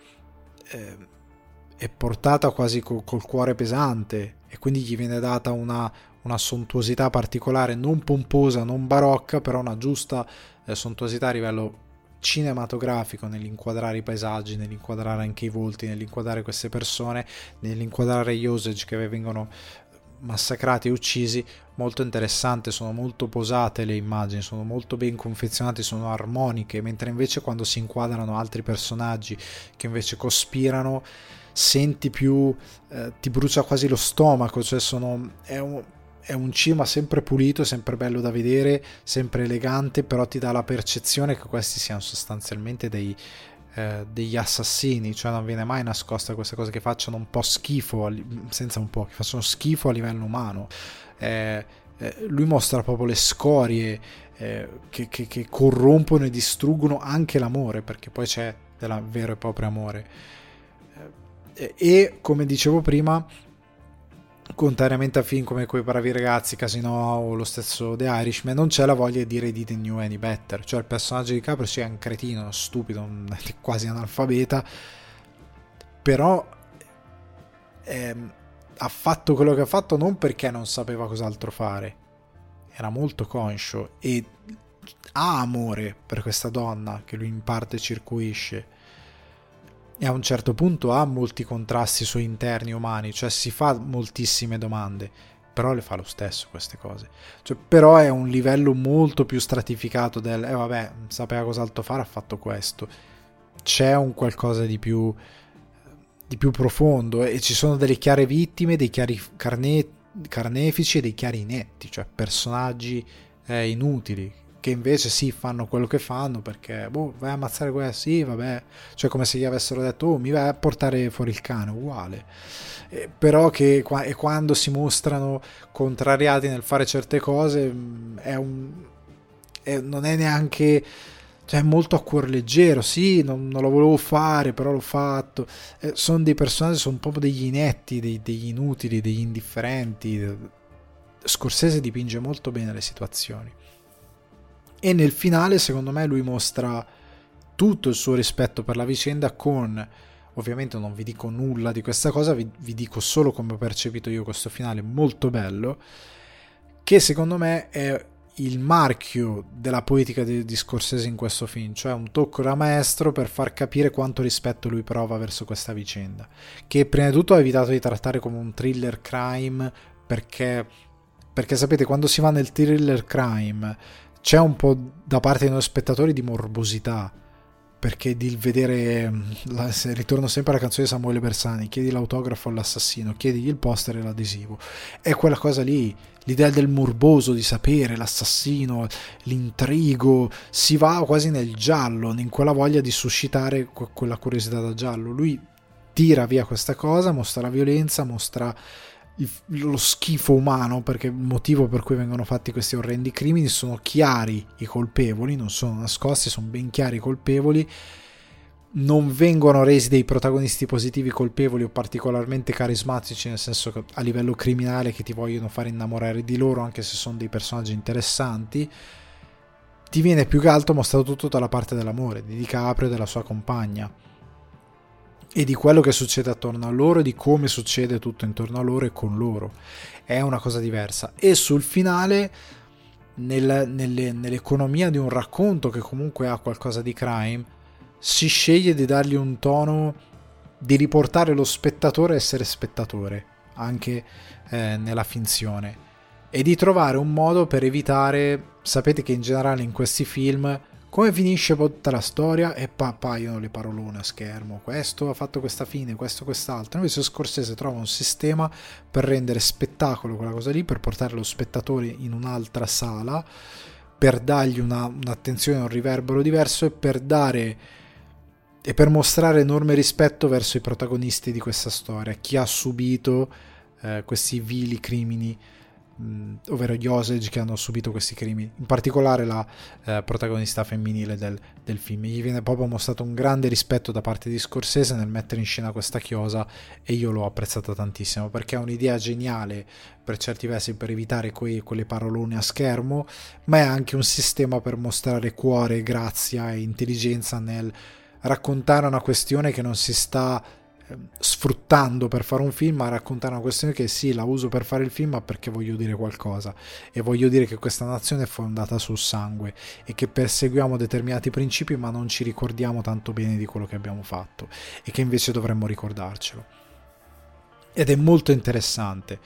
Eh, è portata quasi col, col cuore pesante e quindi gli viene data una, una sontuosità particolare, non pomposa, non barocca, però una giusta eh, sontuosità a livello cinematografico nell'inquadrare i paesaggi, nell'inquadrare anche i volti, nell'inquadrare queste persone, nell'inquadrare gli Osage che vengono massacrati e uccisi, molto interessante, sono molto posate le immagini, sono molto ben confezionate, sono armoniche, mentre invece quando si inquadrano altri personaggi che invece cospirano, senti più, eh, ti brucia quasi lo stomaco, cioè sono, è un, è un cinema sempre pulito, sempre bello da vedere, sempre elegante, però ti dà la percezione che questi siano sostanzialmente dei, eh, degli assassini, cioè non viene mai nascosta queste cose che facciano un po' schifo, senza un po', che facciano schifo a livello umano. Eh, eh, lui mostra proprio le scorie eh, che, che, che, corrompono e distruggono anche l'amore, perché poi c'è del vero e proprio amore. Eh, e come dicevo prima, contrariamente a film come quei bravi ragazzi, Casino o lo stesso The Irishman, non c'è la voglia di dire di The New Any Better. Cioè il personaggio di Caprio sia un cretino, uno stupido, un, quasi analfabeta, però ehm, ha fatto quello che ha fatto non perché non sapeva cos'altro fare, era molto conscio e ha amore per questa donna che lui in parte circuisce e a un certo punto ha molti contrasti sui interni umani, cioè si fa moltissime domande, però le fa lo stesso queste cose. Cioè, però è un livello molto più stratificato del, eh vabbè, sapeva cos'altro fare, ha fatto questo. C'è un qualcosa di più, di più profondo e ci sono delle chiare vittime, dei chiari carne, carnefici e dei chiari inetti, cioè personaggi eh, inutili che invece sì fanno quello che fanno perché boh vai a ammazzare quella sì vabbè cioè come se gli avessero detto oh mi vai a portare fuori il cane uguale eh, però che e quando si mostrano contrariati nel fare certe cose mm, è un è, non è neanche cioè molto a cuor leggero, sì, non, non, lo volevo fare, però l'ho fatto. Eh, sono dei personaggi, sono proprio degli inetti, dei, degli inutili, degli indifferenti. Scorsese dipinge molto bene le situazioni. E nel finale, secondo me, lui mostra tutto il suo rispetto per la vicenda con... Ovviamente non vi dico nulla di questa cosa, vi, vi dico solo come ho percepito io questo finale molto bello, che secondo me è il marchio della poetica di, di Scorsese in questo film, cioè un tocco da maestro per far capire quanto rispetto lui prova verso questa vicenda, che prima di tutto ha evitato di trattare come un thriller crime perché, perché sapete quando si va nel thriller crime c'è un po' da parte dei nostri spettatori di morbosità perché di vedere la, ritorno sempre alla canzone di Samuele Bersani chiedi l'autografo all'assassino chiedigli il poster e l'adesivo. È quella cosa lì l'idea del morboso di sapere l'assassino l'intrigo si va quasi nel giallo in quella voglia di suscitare quella curiosità da giallo. Lui tira via questa cosa mostra la violenza mostra lo schifo umano, perché il motivo per cui vengono fatti questi orrendi crimini sono chiari i colpevoli, non sono nascosti, sono ben chiari i colpevoli, non vengono resi dei protagonisti positivi colpevoli o particolarmente carismatici, nel senso che a livello criminale che ti vogliono fare innamorare di loro, anche se sono dei personaggi interessanti. Ti viene più che altro mostrato tutto dalla parte dell'amore di DiCaprio e della sua compagna e di quello che succede attorno a loro e di come succede tutto intorno a loro e con loro. È una cosa diversa. E sul finale, nel, nelle, nell'economia di un racconto che comunque ha qualcosa di crime, si sceglie di dargli un tono di riportare lo spettatore a essere spettatore, anche eh, nella finzione, e di trovare un modo per evitare, sapete che in generale in questi film come finisce tutta la storia e pa- appaiono le parolone a schermo. Questo ha fatto questa fine, questo quest'altro. Invece Scorsese trova un sistema per rendere spettacolo quella cosa lì, per portare lo spettatore in un'altra sala, per dargli una, un'attenzione, un riverbero diverso e per dare e per mostrare enorme rispetto verso i protagonisti di questa storia, chi ha subito eh, questi vili crimini mh, ovvero gli Osage che hanno subito questi crimini, in particolare la eh, protagonista femminile del, del, film. Gli viene proprio mostrato un grande rispetto da parte di Scorsese nel mettere in scena questa chiosa e io l'ho apprezzata tantissimo perché è un'idea geniale per certi versi per evitare quei, quelle parolone a schermo, ma è anche un sistema per mostrare cuore, grazia e intelligenza nel raccontare una questione che non si sta sfruttando per fare un film a raccontare una questione che sì, la uso per fare il film, ma perché voglio dire qualcosa e voglio dire che questa nazione è fondata sul sangue e che perseguiamo determinati principi, ma non ci ricordiamo tanto bene di quello che abbiamo fatto e che invece dovremmo ricordarcelo. Ed è molto interessante.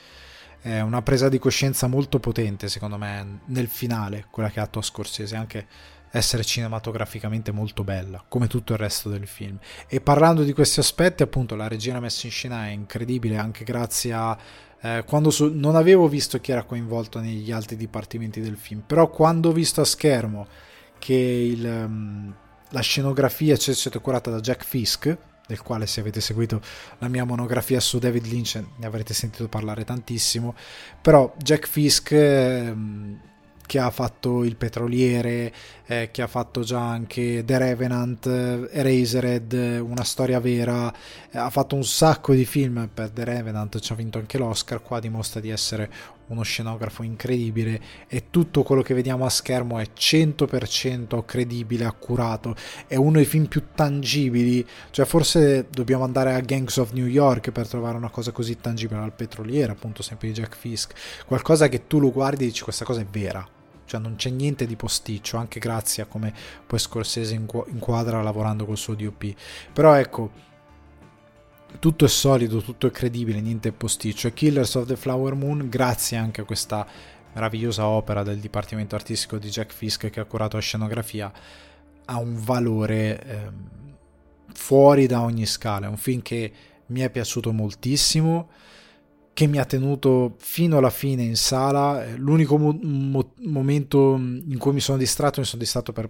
È una presa di coscienza molto potente, secondo me, nel finale, quella che ha atto a Scorsese, anche essere cinematograficamente molto bella, come tutto il resto del film. E parlando di questi aspetti, appunto, la regina messa in scena è incredibile anche grazie a eh, quando so, non avevo visto chi era coinvolto negli altri dipartimenti del film, però quando ho visto a schermo che il, um, la scenografia c'è stata curata da Jack Fisk, del quale se avete seguito la mia monografia su David Lynch ne avrete sentito parlare tantissimo, però Jack Fisk... Che ha fatto Il Petroliere, eh, che ha fatto già anche The Revenant, eh, Erasered, Una storia vera, eh, ha fatto un sacco di film per The Revenant, ci ha vinto anche l'Oscar, qua dimostra di essere uno scenografo incredibile e tutto quello che vediamo a schermo è 100% credibile, accurato, è uno dei film più tangibili, cioè forse dobbiamo andare a Gangs of New York per trovare una cosa così tangibile al petroliere, appunto sempre di Jack Fisk, qualcosa che tu lo guardi e dici questa cosa è vera cioè non c'è niente di posticcio, anche grazie a come poi Scorsese inquadra lavorando col suo DOP. Però ecco, tutto è solido, tutto è credibile, niente è posticcio. E Killers of the Flower Moon, grazie anche a questa meravigliosa opera del dipartimento artistico di Jack Fisk che ha curato la scenografia, ha un valore eh, fuori da ogni scala. È un film che mi è piaciuto moltissimo che mi ha tenuto fino alla fine in sala. Eh, l'unico mo- mo- momento in cui mi sono distratto, mi sono distratto per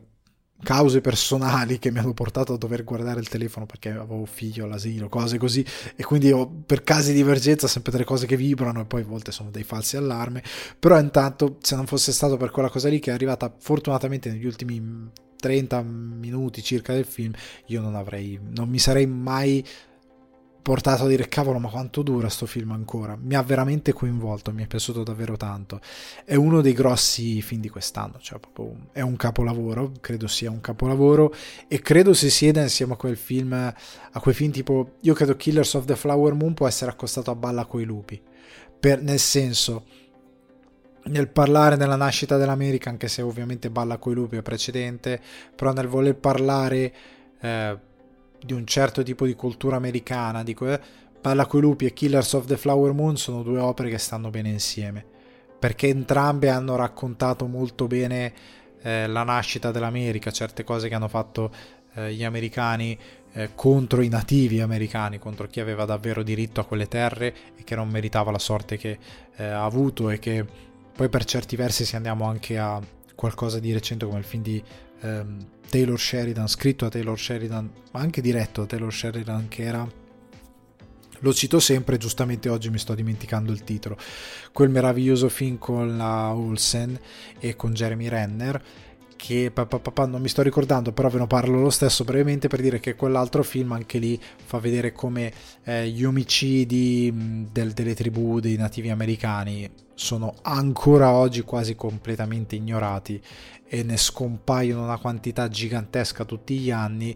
cause personali che mi hanno portato a dover guardare il telefono perché avevo figlio all'asilo, cose così, e quindi ho, per casi di emergenza sempre delle cose che vibrano e poi a volte sono dei falsi allarme, però intanto se non fosse stato per quella cosa lì che è arrivata fortunatamente negli ultimi 30 minuti circa del film, io non avrei, non mi sarei mai portato a dire cavolo ma quanto dura sto film ancora? Mi ha veramente coinvolto mi è piaciuto davvero tanto. È uno dei grossi film di quest'anno cioè proprio è un capolavoro credo sia un capolavoro e credo si sieda insieme a quel film a quei film tipo io credo Killers of the Flower Moon può essere accostato a Balla coi lupi. Per, nel senso nel parlare della nascita dell'America anche se ovviamente Balla coi lupi è precedente però nel voler parlare eh, di un certo tipo di cultura americana, di que- Parla coi lupi e Killers of the Flower Moon sono due opere che stanno bene insieme, perché entrambe hanno raccontato molto bene eh, la nascita dell'America, certe cose che hanno fatto eh, gli americani eh, contro i nativi americani, contro chi aveva davvero diritto a quelle terre e che non meritava la sorte che eh, ha avuto e che poi per certi versi se andiamo anche a qualcosa di recente come il film di ehm, Taylor Sheridan, scritto a Taylor Sheridan, ma anche diretto a Taylor Sheridan, che era lo cito sempre, giustamente oggi mi sto dimenticando il titolo. Quel meraviglioso film con la Olsen e con Jeremy Renner, che papà, papà, non mi sto ricordando, però ve ne parlo lo stesso brevemente per dire che quell'altro film anche lì fa vedere come eh, gli omicidi del, delle tribù dei nativi americani sono ancora oggi quasi completamente ignorati e ne scompaiono una quantità gigantesca tutti gli anni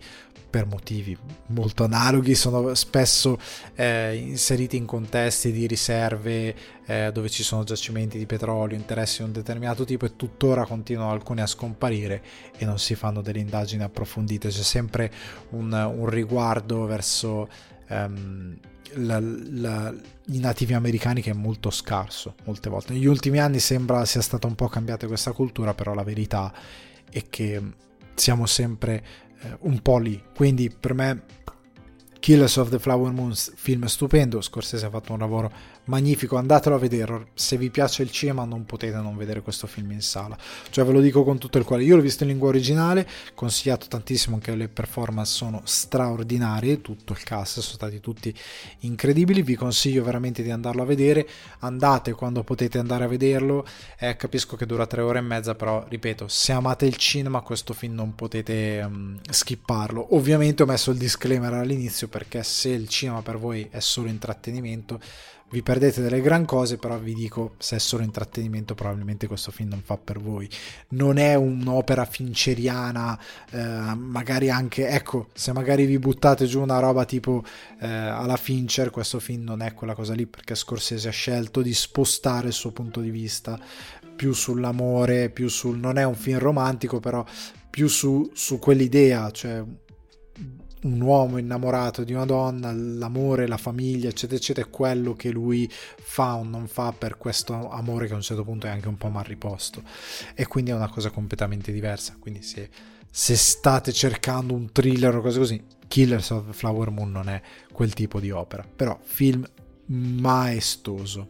per motivi molto analoghi, sono spesso eh, inseriti in contesti di riserve eh, dove ci sono giacimenti di petrolio, interessi di un determinato tipo e tuttora continuano alcuni a scomparire e non si fanno delle indagini approfondite, c'è sempre un, un riguardo verso ehm, la, la, i nativi americani che è molto scarso molte volte. Negli ultimi anni sembra sia stata un po' cambiata questa cultura, però la verità è che siamo sempre eh, un po' lì. Quindi per me Killers of the Flower Moon, film stupendo, Scorsese ha fatto un lavoro magnifico, andatelo a vedere, se vi piace il cinema non potete non vedere questo film in sala, cioè ve lo dico con tutto il cuore, io l'ho visto in lingua originale, consigliato tantissimo anche le performance sono straordinarie, tutto il cast sono stati tutti incredibili, vi consiglio veramente di andarlo a vedere, andate quando potete andare a vederlo, eh, capisco che dura tre ore e mezza, però ripeto, se amate il cinema questo film non potete um, skipparlo, ovviamente ho messo il disclaimer all'inizio perché se il cinema per voi è solo intrattenimento, vi perdete delle gran cose, però vi dico, se è solo intrattenimento, probabilmente questo film non fa per voi. Non è un'opera finceriana, eh, magari anche, ecco, se magari vi buttate giù una roba tipo eh, alla Fincher, questo film non è quella cosa lì, perché Scorsese ha scelto di spostare il suo punto di vista più sull'amore, più sul... non è un film romantico, però più su, su quell'idea, cioè un uomo innamorato di una donna, l'amore, la famiglia, eccetera, eccetera, è quello che lui fa o non fa per questo amore che a un certo punto è anche un po' mal riposto. E quindi è una cosa completamente diversa. Quindi se, se state cercando un thriller o cose così, Killers of Flower Moon non è quel tipo di opera. Però film maestoso.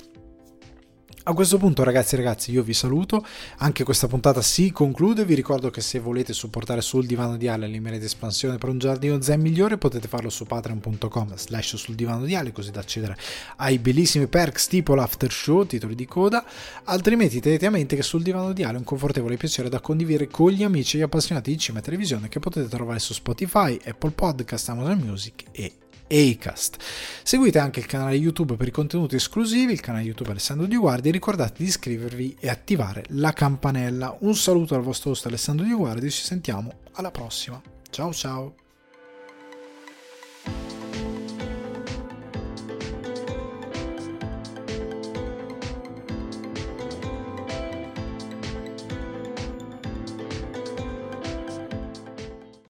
A questo punto ragazzi e ragazzi io vi saluto, anche questa puntata si conclude, vi ricordo che se volete supportare sul divano di Ale l'email di espansione per un giardino zen migliore. Potete farlo su patreon.com slash sul divano di Ale così da accedere ai bellissimi perks tipo l'after show, titoli di coda, altrimenti tenete a mente che sul divano di Ale è un confortevole piacere da condividere con gli amici e gli appassionati di cinema e televisione che potete trovare su Spotify, Apple Podcast, Amazon Music e Acast. Seguite anche il canale YouTube per i contenuti esclusivi, il canale YouTube Alessandro Di Guardi e ricordate di iscrivervi e attivare la campanella. Un saluto al vostro host Alessandro Di Guardi, ci sentiamo alla prossima. Ciao ciao!